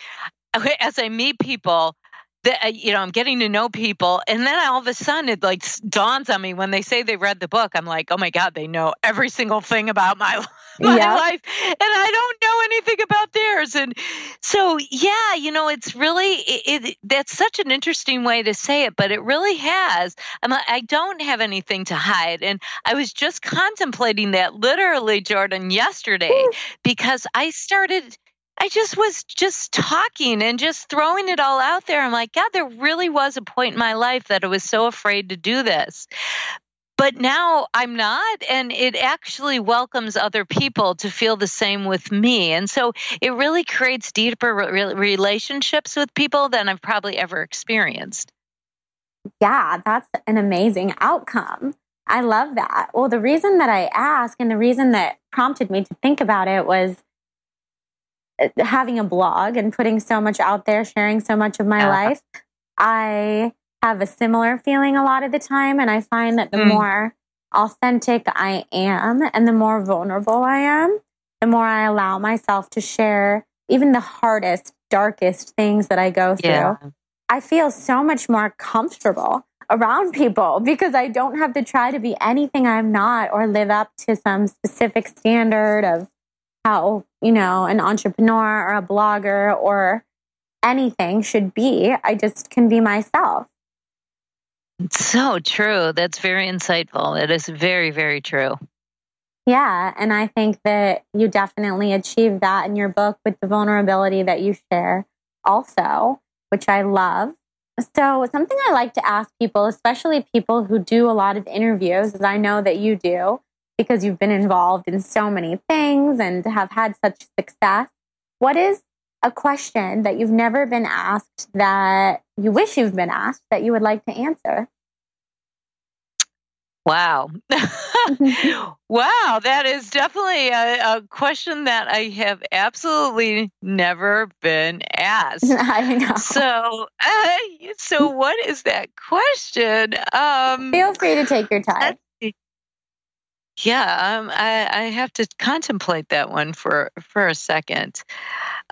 as I meet people, that uh, you know i'm getting to know people. And then all of a sudden it like dawns on me when they say they read the book i'm like oh my god they know every single thing about my my yep. life and i don't know anything about theirs. And so yeah you know it's really it, it, that's such an interesting way to say it but it really has. I'm, i don't have anything to hide. And i was just contemplating that literally jordan yesterday because i started I just was just talking and just throwing it all out there. I'm like, God, there really was a point in my life that I was so afraid to do this. But now I'm not, and it actually welcomes other people to feel the same with me. And so it really creates deeper re- relationships with people than I've probably ever experienced. Yeah, that's an amazing outcome. I love that. Well, the reason that I ask and the reason that prompted me to think about it was having a blog and putting so much out there, sharing so much of my yeah. life, I have a similar feeling a lot of the time. And I find that the mm. more authentic I am and the more vulnerable I am, the more I allow myself to share even the hardest, darkest things that I go through. Yeah. I feel so much more comfortable around people because I don't have to try to be anything I'm not or live up to some specific standard of how, you know, an entrepreneur or a blogger or anything should be. I just can be myself. So true. That's very insightful. It is very, very true. Yeah. And I think that you definitely achieve that in your book with the vulnerability that you share, also, which I love. So, something I like to ask people, especially people who do a lot of interviews, as I know that you do, because you've been involved in so many things and have had such success. What is a question that you've never been asked that you wish you've been asked that you would like to answer? Wow. wow, that is definitely a, a, question that I have absolutely never been asked. I know. So, uh, so what is that question? Um, Feel free to take your time. Yeah, um, I, I have to contemplate that one for for a second.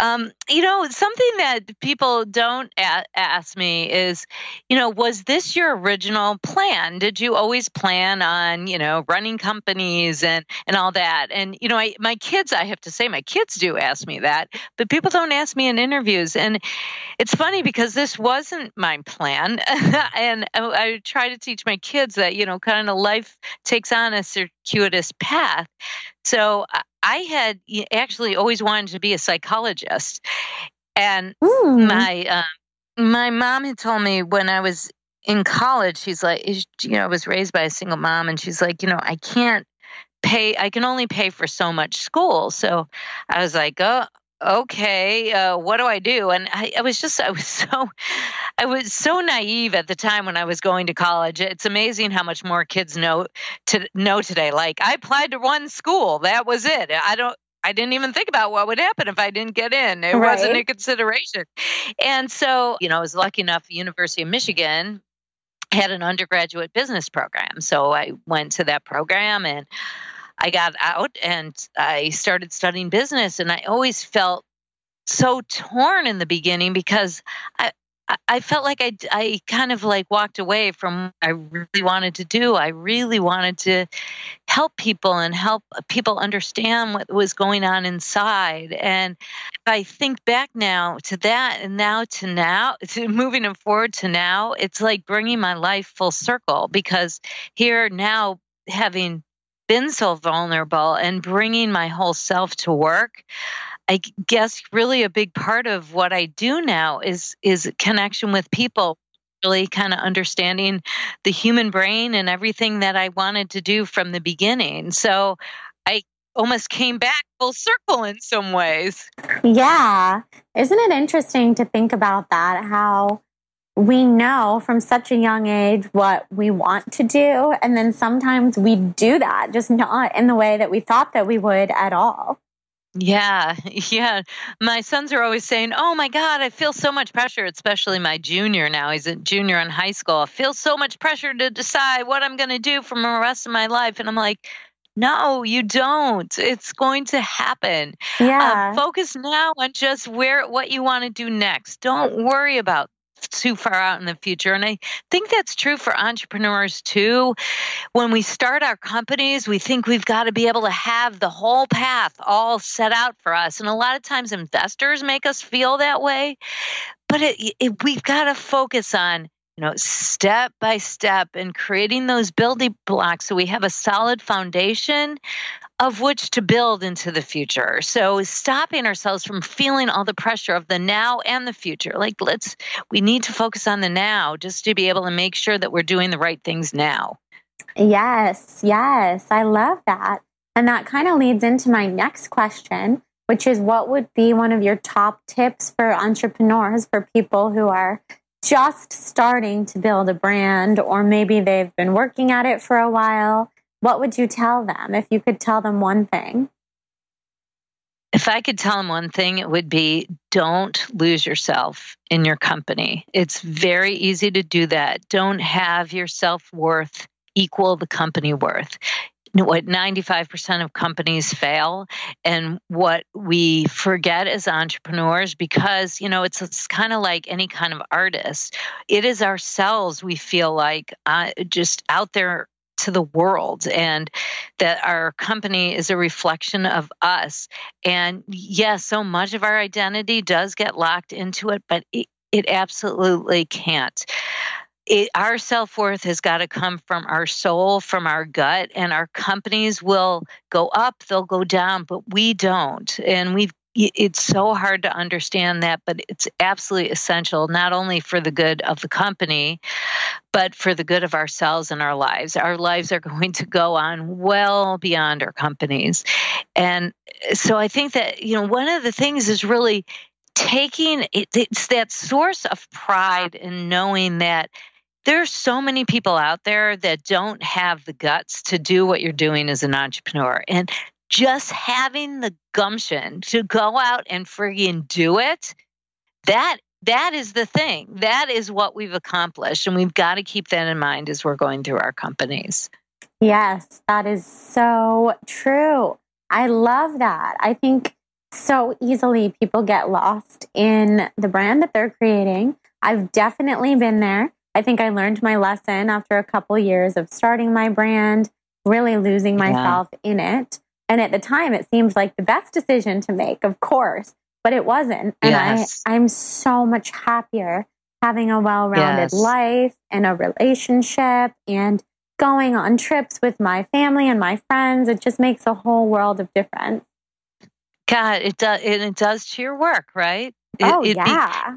Um, you know, something that people don't a- ask me is, you know, was this your original plan? Did you always plan on, you know, running companies and and all that? And you know, I, my kids, I have to say, my kids do ask me that, but people don't ask me in interviews. And it's funny because this wasn't my plan, and I, I try to teach my kids that, you know, kind of life takes on a circuitous path. So I had actually always wanted to be a psychologist, and mm. my uh, my mom had told me when I was in college, she's like, you know, I was raised by a single mom, and she's like, you know, I can't pay i can only pay for so much school so i was like oh okay, uh, what do I do? And I, I, was just, I was so, I was so naive at the time when I was going to college. It's amazing how much more kids know to know today. Like I applied to one school, that was it. I don't. I didn't even think about what would happen if I didn't get in. It right. wasn't a consideration. And so, you know, I was lucky enough, the University of Michigan had an undergraduate business program. So I went to that program and I got out and I started studying business, and I always felt so torn in the beginning because I, I felt like I, I kind of like walked away from what I really wanted to do. I really wanted to help people and help people understand what was going on inside. And if I think back now to that and now to now, to moving forward to now, it's like bringing my life full circle because here now having been so vulnerable and bringing my whole self to work i guess really a big part of what i do now is is connection with people really kind of understanding the human brain and everything that i wanted to do from the beginning. So i almost came back full circle in some ways. Yeah. Isn't it interesting to think about that how we know from such a young age what we want to do. And then sometimes we do that, just not in the way that we thought that we would at all. Yeah, yeah. My sons are always saying, Oh my God, I feel so much pressure, especially my junior now. He's a junior in high school. I feel so much pressure to decide what I'm going to do for the rest of my life. And I'm like, no, you don't. It's going to happen. Yeah. Uh, focus now on just where what you want to do next. Don't worry about too far out in the future. And I think that's true for entrepreneurs too. When we start our companies, we think we've got to be able to have the whole path all set out for us. And a lot of times investors make us feel that way. But it, it, we've got to focus on you know, step by step and creating those building blocks so we have a solid foundation of which to build into the future. So stopping ourselves from feeling all the pressure of the now and the future. Like let's we need to focus on the now just to be able to make sure that we're doing the right things now. Yes, yes. I love that. And that kind of leads into my next question, which is what would be one of your top tips for entrepreneurs for people who are just starting to build a brand, or maybe they've been working at it for a while, what would you tell them if you could tell them one thing? If I could tell them one thing, it would be don't lose yourself in your company. It's very easy to do that. Don't have your self worth equal the company worth what 95% of companies fail. And what we forget as entrepreneurs because you know it's, it's kind of like any kind of artist. It is ourselves we feel like uh, just out there to the world and that our company is a reflection of us. And yes so much of our identity does get locked into it but it, it absolutely can't it, our self worth has got to come from our soul, from our gut, and our companies will go up, they'll go down, but we don't. And we've it's so hard to understand that, but it's absolutely essential, not only for the good of the company, but for the good of ourselves and our lives. Our lives are going to go on well beyond our companies. And so I think that, you know, one of the things is really taking it it's that source of pride in knowing that there's so many people out there that don't have the guts to do what you're doing as an entrepreneur. And just having the gumption to go out and friggin' do it, that that is the thing. That is what we've accomplished. And we've got to keep that in mind as we're going through our companies. Yes, that is so true. I love that. I think so easily people get lost in the brand that they're creating. I've definitely been there. I think I learned my lesson after a couple years of starting my brand, really losing myself yeah. in it. And at the time, it seemed like the best decision to make, of course, but it wasn't. And yes. I, I'm so much happier having a well rounded yes. life and a relationship and going on trips with my family and my friends. It just makes a whole world of difference. God, it does. It does to your work, right? It, oh it, yeah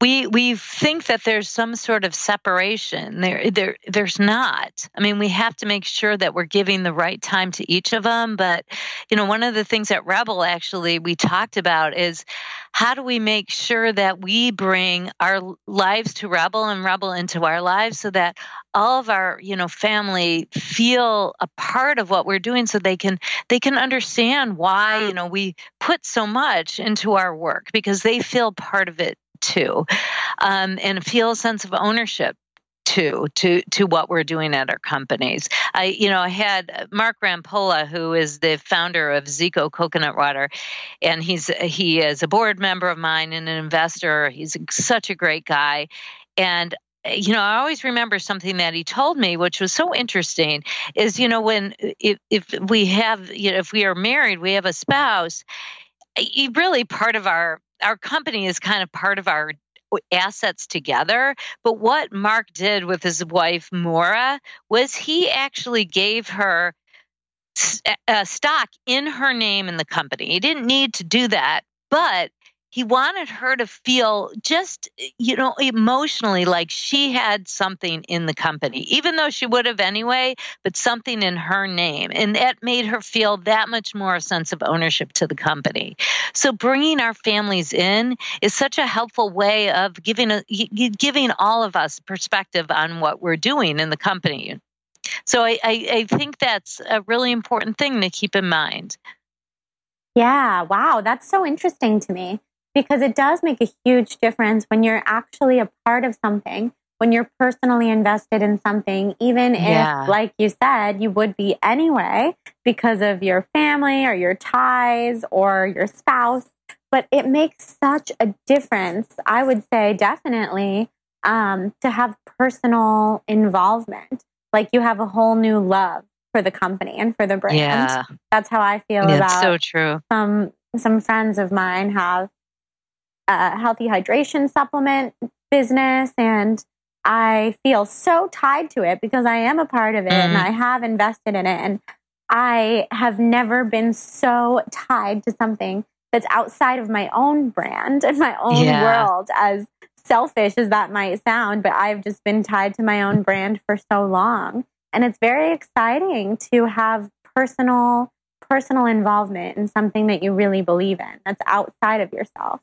we we think that there's some sort of separation. There there there's not. I mean we have to make sure that we're giving the right time to each of them but you know one of the things at REBBL actually we talked about is how do we make sure that we bring our lives to REBBL and REBBL into our lives so that all of our you know family feel a part of what we're doing so they can they can understand why you know we put so much into our work because they feel part of it too, um, and feel a sense of ownership to to to what we're doing at our companies. I you know I had uh, Mark Rampolla who is the founder of Zico Coconut Water and he's he is a board member of mine and an investor. He's such a great guy and uh, you know, I always remember something that he told me, which was so interesting, is you know when uh, if if we have you know if we are married, we have a spouse, really part of our our company is kind of part of our uh, assets together. But what Mark did with his wife, Maura, was he actually gave her a stock in her name in the company. He didn't need to do that, but he wanted her to feel just you know emotionally like she had something in the company even though she would have anyway but something in her name. And that made her feel that much more a sense of ownership to the company. So bringing our families in is such a helpful way of giving a, giving all of us perspective on what we're doing in the company. So I, I, I think that's a really important thing to keep in mind. Yeah wow that's so interesting to me because it does make a huge difference when you're actually a part of something, when you're personally invested in something, even yeah. if, like you said, you would be anyway because of your family or your ties or your spouse. but it makes such a difference. I would say definitely um, to have personal involvement. Like you have a whole new love for the company and for the brand. Yeah. That's how I feel Yeah, about it's so true. some some friends of mine have a healthy hydration supplement business and I feel so tied to it because I am a part of it and Mhm. I have invested in it and I have never been so tied to something that's outside of my own brand and my own Yeah. world as selfish as that might sound but I've just been tied to my own brand for so long and it's very exciting to have personal personal involvement in something that you really believe in that's outside of yourself.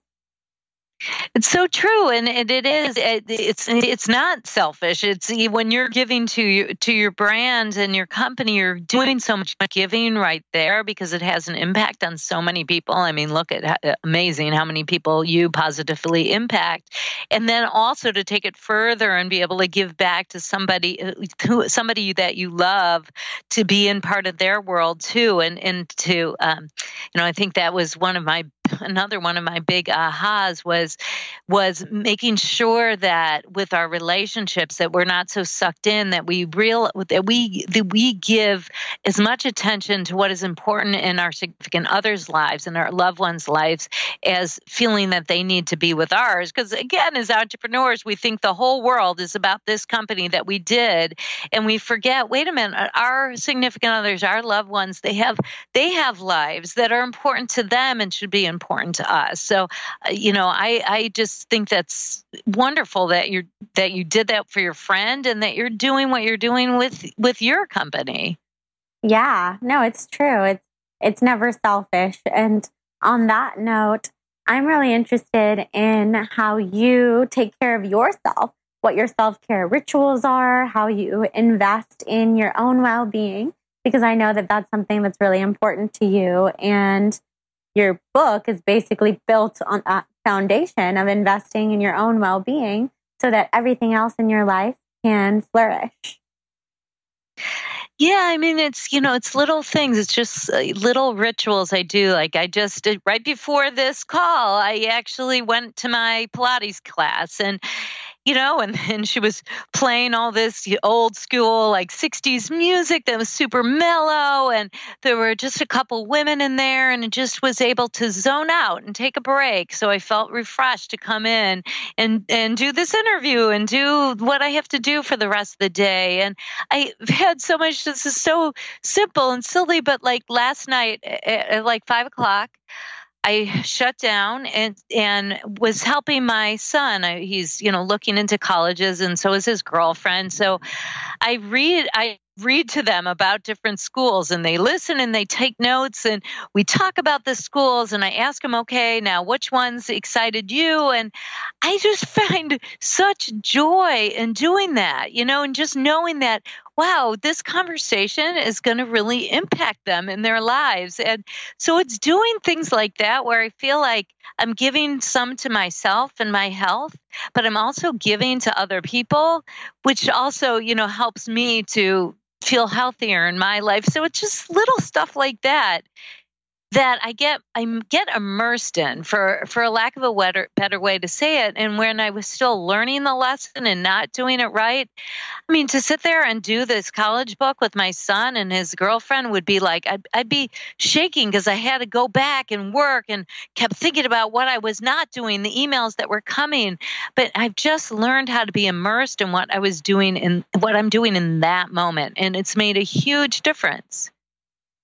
It's so true, and it, it is. It, it's it's not selfish. It's when you're giving to to your brand and your company, you're doing so much giving right there because it has an impact on so many people. I mean, look at how, amazing how many people you positively impact, and then also to take it further and be able to give back to somebody uh, who somebody that you love to be in part of their world too, and and to um, you know, I think that was one of my another one of my big ahas was was making sure that with our relationships that we're not so sucked in that we real that we that we give as much attention to what is important in our significant others' lives and our loved ones' lives as feeling that they need to be with ours. Because again, as entrepreneurs, we think the whole world is about this company that we did, and we forget. Wait a minute, uh, our significant others, our loved ones, they have they have lives that are important to them and should be important to us. So, uh, you know, I I just think that's wonderful that you're that you did that for your friend and that you're doing what you're doing with with your company. Yeah, no, it's true. It's it's never selfish. And on that note, I'm really interested in how you take care of yourself, what your self-care rituals are, how you invest in your own well-being because I know that that's something that's really important to you and your book is basically built on that foundation of investing in your own well-being so that everything else in your life can flourish. Yeah, I mean it's you know it's little things. It's just uh, little rituals I do. Like I just right before this call, I actually went to my Pilates class and you know, and, and she was playing all this old school, like 60s music that was super mellow. And there were just a couple women in there, and it just was able to zone out and take a break. So I felt refreshed to come in and, and do this interview and do what I have to do for the rest of the day. And I've had so much, this is so simple and silly, but like last night at, at like five o'clock, I shut down and and was helping my son. I, he's you know looking into colleges, and so is his girlfriend. So I read I read to them about different schools, and they listen and they take notes, and we talk about the schools, and I ask them, okay, now which ones excited you? And I just find such joy in doing that, you know, and just knowing that wow, this conversation is going to really impact them in their lives. And so it's doing things like that where I feel like I'm giving some to myself and my health, but I'm also giving to other people, which also, you know, helps me to feel healthier in my life. So it's just little stuff like that that I get I get immersed in for for a lack of a better better way to say it. And when I was still learning the lesson and not doing it right I mean to sit there and do this college book with my son and his girlfriend would be like I'd, I'd be shaking because I had to go back and work and kept thinking about what I was not doing the emails that were coming. But I've just learned how to be immersed in what I was doing in what I'm doing in that moment. And it's made a huge difference.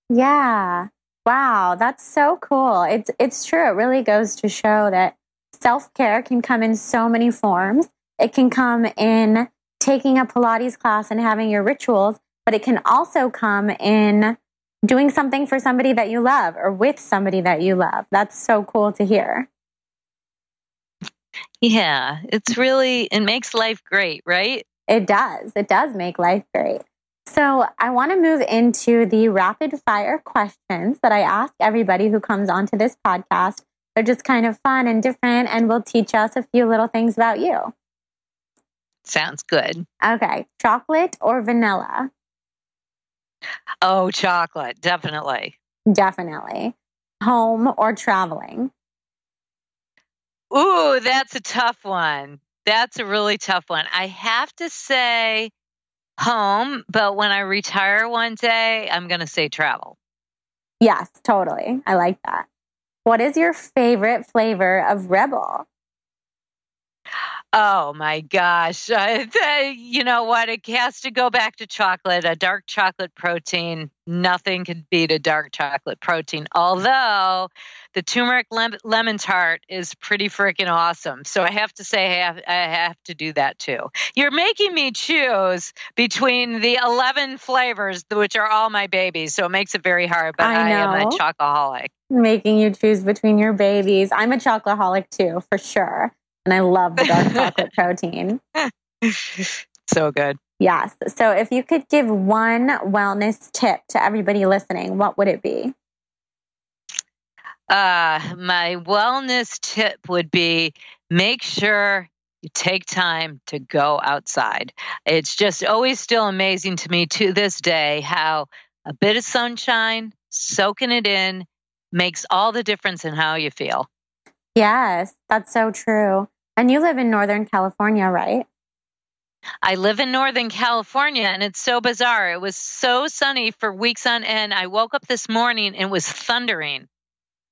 Yeah. Wow, that's so cool. It's it's true. It really goes to show that self-care can come in so many forms. It can come in taking a Pilates class and having your rituals, but it can also come in doing something for somebody that you love or with somebody that you love. That's so cool to hear. Yeah, it's really it makes life great, right? It does. It does make life great. So, I want to move into the rapid fire questions that I ask everybody who comes onto this podcast. They're just kind of fun and different and will teach us a few little things about you. Sounds good. Okay, chocolate or vanilla? Oh, chocolate, definitely. Definitely. Home or traveling? Ooh, that's a tough one. That's a really tough one. I have to say home, but when I retire one day, I'm going to say travel. Yes, totally. I like that. What is your favorite flavor of REBBL? Oh my gosh. Uh, you know what? It has to go back to chocolate, a dark chocolate protein. Nothing could beat a dark chocolate protein. Although the turmeric lem- lemon tart is pretty freaking awesome. So I have to say, I have, I have to do that too. You're making me choose between the 11 flavors, which are all my babies. So it makes it very hard, but I, I am a chocoholic. Making you choose between your babies. I'm a chocoholic too, for sure. And I love the dark chocolate protein. So good. Yes. So if you could give one wellness tip to everybody listening, what would it be? Uh, my wellness tip would be make sure you take time to go outside. It's just always still amazing to me to this day how a bit of sunshine, soaking it in, makes all the difference in how you feel. Yes, that's so true. And you live in Northern California, right? I live in Northern California and it's so bizarre. It was so sunny for weeks on end. I woke up this morning and it was thundering.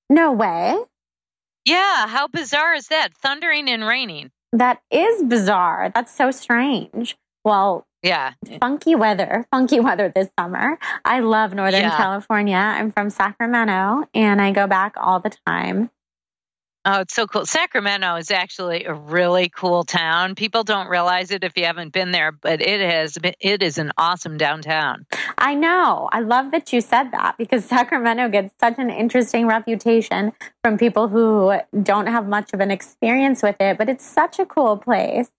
No way. Yeah, how bizarre is that? Thundering and raining. That is bizarre. That's so strange. Well, yeah. Funky weather, funky weather this summer. I love Northern yeah. California. I'm from Sacramento and I go back all the time. Oh, it's so cool. Sacramento is actually a really cool town. People don't realize it if you haven't been there, but it has it is an awesome downtown. I know. I love that you said that because Sacramento gets such an interesting reputation from people who don't have much of an experience with it, but it's such a cool place.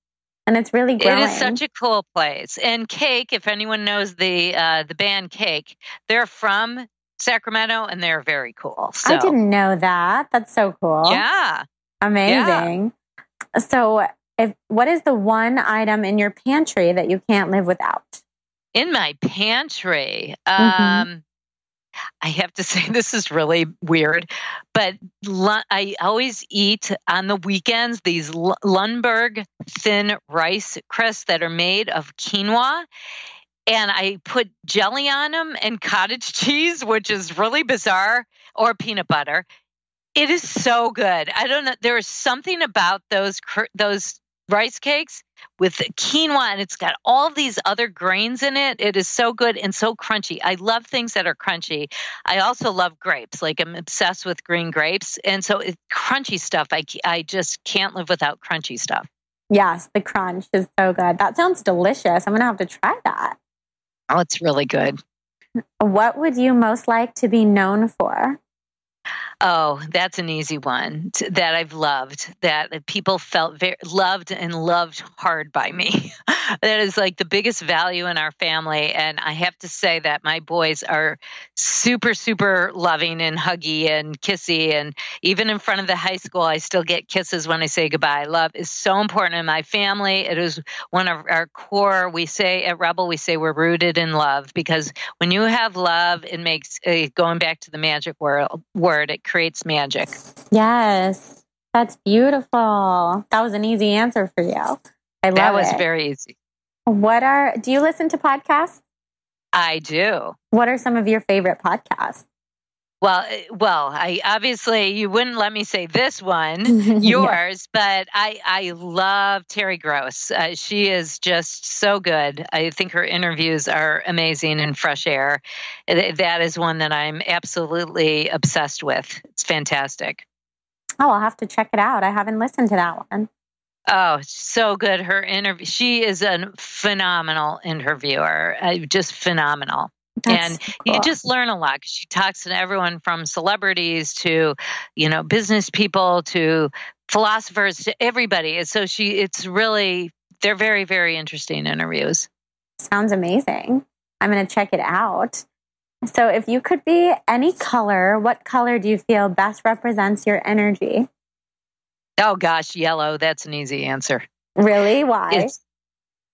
And it's really growing. It is such a cool place. And Cake, if anyone knows the uh, the band Cake, they're from Sacramento, and they're very cool. So. I didn't know that. That's so cool. Yeah. Amazing. Yeah. So, if what is the one item in your pantry that you can't live without? In my pantry, mm-hmm. um, I have to say this is really weird, but I always eat on the weekends these Lundberg thin rice crisps that are made of quinoa and I put jelly on them and cottage cheese, which is really bizarre, or peanut butter. It is so good. I don't know. There is something about those those rice cakes with quinoa, and it's got all these other grains in it. It is so good and so crunchy. I love things that are crunchy. I also love grapes. Like I'm obsessed with green grapes, and so it, crunchy stuff. I I just can't live without crunchy stuff. Yes, the crunch is so good. That sounds delicious. I'm gonna have to try that. Oh, it's really good. What would you most like to be known for? Oh, that's an easy one that I've loved. That people felt very loved and loved hard by me. that is like the biggest value in our family, and I have to say that my boys are super, super loving and huggy and kissy, and even in front of the high school, I still get kisses when I say goodbye. Love is so important in my family. It is one of our core. We say at REBBL, we say we're rooted in love because when you have love, it makes uh, going back to the magic word. Word it creates magic. Yes. That's beautiful. That was an easy answer for you. I love That was it. very easy. What are do you listen to podcasts? I do. What are some of your favorite podcasts? Well, eh, well, I obviously you wouldn't let me say this one, yours, yeah. but I I love Terry Gross. Uh, she is just so good. I think her interviews are amazing and fresh air. That is one that I'm absolutely obsessed with. It's fantastic. Oh, I'll have to check it out. I haven't listened to that one. Oh, so good. Her interview. She is a phenomenal interviewer. Uh, just phenomenal. That's and cool. you just learn a lot because she talks to everyone from celebrities to, you know, business people to philosophers to everybody. So she, it's really, they're very, very interesting interviews. Sounds amazing. I'm going to check it out. So, if you could be any color, what color do you feel best represents your energy? Oh, gosh, yellow. That's an easy answer. Really? Why? It's,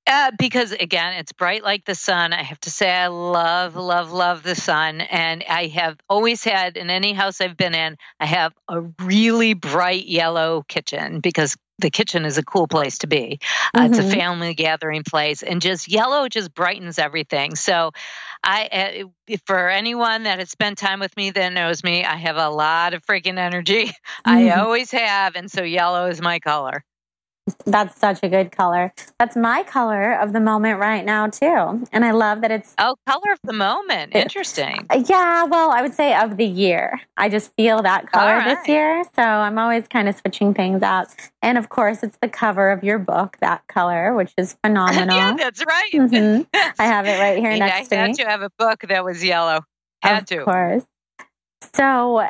Uh, because again, it's bright like the sun. I have to say, I love, love, love the sun. And I have always had in any house I've been in, I have a really bright yellow kitchen because the kitchen is a cool place to be. Uh, mm-hmm. It's a mm-hmm. family gathering place, and just yellow just brightens everything. So, I uh, for anyone that has spent time with me that knows me, I have a lot of freaking energy. Mm-hmm. I always have, and so yellow is my color. That's such a good color. That's my color of the moment right now too. And I love that it's Oh, color of the moment. Interesting. Yeah, well, I would say of the year. I just feel that color right. this year, so I'm always kind of switching things out. And of course, it's the cover of your book, that color, which is phenomenal. yeah, that's right. Mm-hmm. I have it right here next to me. I had to have a book that was yellow. Had of to. Of course. So,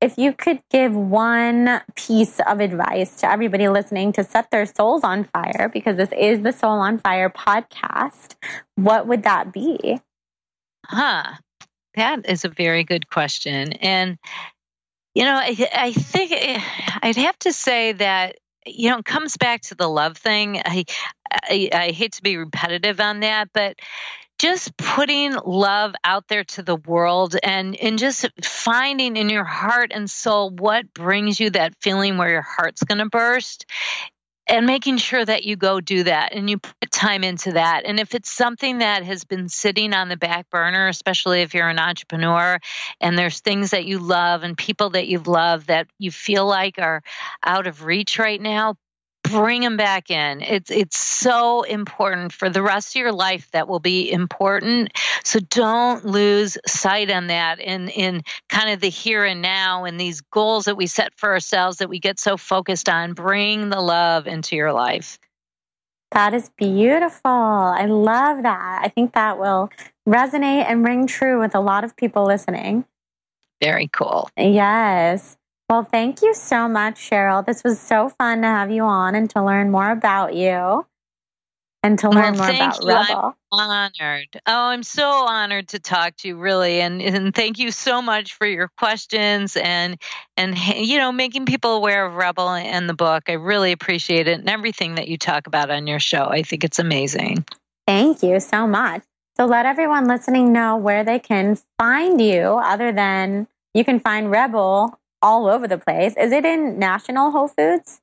if you could give one piece of advice to everybody listening to set their souls on fire, because this is the Soul on Fire podcast, what would that be? Huh. That is a very good question. And, you know, I, I think eh, I'd have to say that you know, it comes back to the love thing. I, I, I hate to be repetitive on that, but just putting love out there to the world and and just finding in your heart and soul what brings you that feeling where your heart's going to burst and making sure that you go do that and you put time into that. And if it's something that has been sitting on the back burner, especially if you're an entrepreneur and there's things that you love and people that you love that you feel like are out of reach right now, bring them back in. It's it's so important for the rest of your life. That will be important. So don't lose sight on that in in kind of the here and now and these goals that we set for ourselves that we get so focused on. Bring the love into your life. That is beautiful. I love that. I think that will resonate and ring true with a lot of people listening. Very cool. Yes. Well, thank you so much, Sheryl. This was so fun to have you on and to learn more about you and to learn well, more about you. REBBL. I'm honored. Oh, I'm so honored to talk to you, really, and and thank you so much for your questions and and you know making people aware of REBBL and the book. I really appreciate it and everything that you talk about on your show. I think it's amazing. Thank you so much. So let everyone listening know where they can find you, other than you can find REBBL all over the place. Is it in National Whole Foods?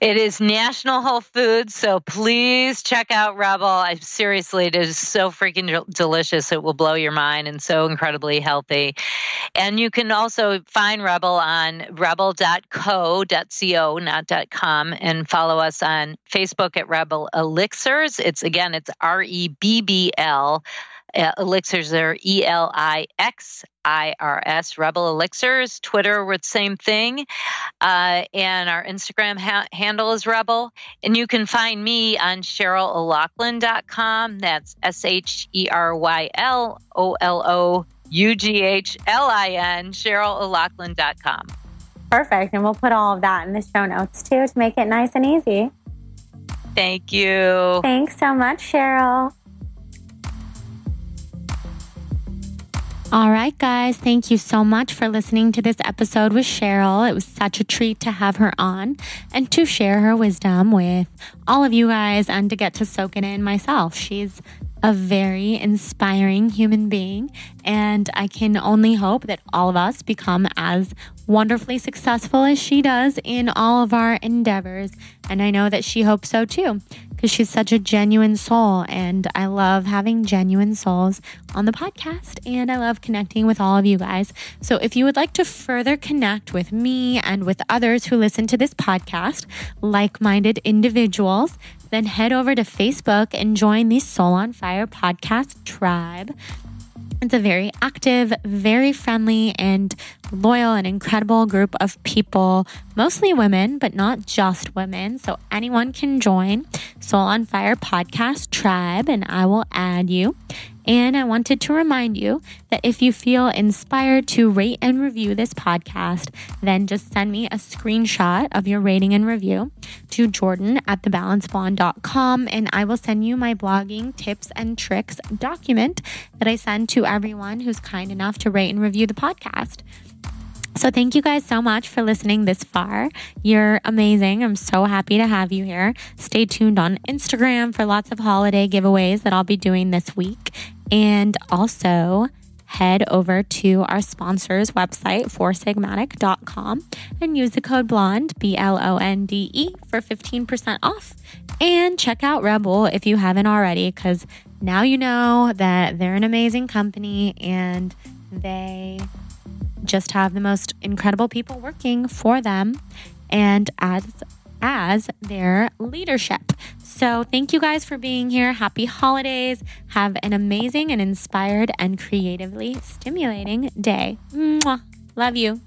It is National Whole Foods, so please check out REBBL. I seriously, it is so freaking delicious. It will blow your mind and so incredibly healthy. And you can also find REBBL on rebbl.co.co, not .com, and follow us on Facebook at REBBL Elixirs. It's again, it's R E B B L uh, elixirs are E L I X I R S, REBBL Elixirs. Twitter, with same thing. Uh, and our Instagram ha- handle is REBBL. And you can find me on SherylO'Loughlin.com. That's S H E R Y L O L O U G H L I N, SherylO'Loughlin.com. Perfect. And we'll put all of that in the show notes too to make it nice and easy. Thank you. Thanks so much, Sheryl. All right, guys, thank you so much for listening to this episode with Sheryl. It was such a treat to have her on and to share her wisdom with all of you guys and to get to soak it in myself. She's a very inspiring human being, and I can only hope that all of us become as wonderfully successful as she does in all of our endeavors. And I know that she hopes so too, because she's such a genuine soul. And I love having genuine souls on the podcast. And I love connecting with all of you guys. So if you would like to further connect with me and with others who listen to this podcast, like minded individuals, then head over to Facebook and join the Soul on Fire podcast tribe. It's a very active, very friendly, and loyal and incredible group of people, mostly women, but not just women. So anyone can join Soul on Fire podcast tribe, and I will add you. And I wanted to remind you that if you feel inspired to rate and review this podcast, then just send me a screenshot of your rating and review to Jordan at thebalancedblonde.com and I will send you my blogging tips and tricks document that I send to everyone who's kind enough to rate and review the podcast. So, thank you guys so much for listening this far. You're amazing. I'm so happy to have you here. Stay tuned on Instagram for lots of holiday giveaways that I'll be doing this week. And also, head over to our sponsor's website, foursigmatic.com, and use the code BLONDE, B L O N D E, for 15% off. And check out REBBL if you haven't already, because now you know that they're an amazing company and they just have the most incredible people working for them and as as their leadership. So, thank you guys for being here. Happy holidays. Have an amazing and inspired and creatively stimulating day. Mwah. Love you.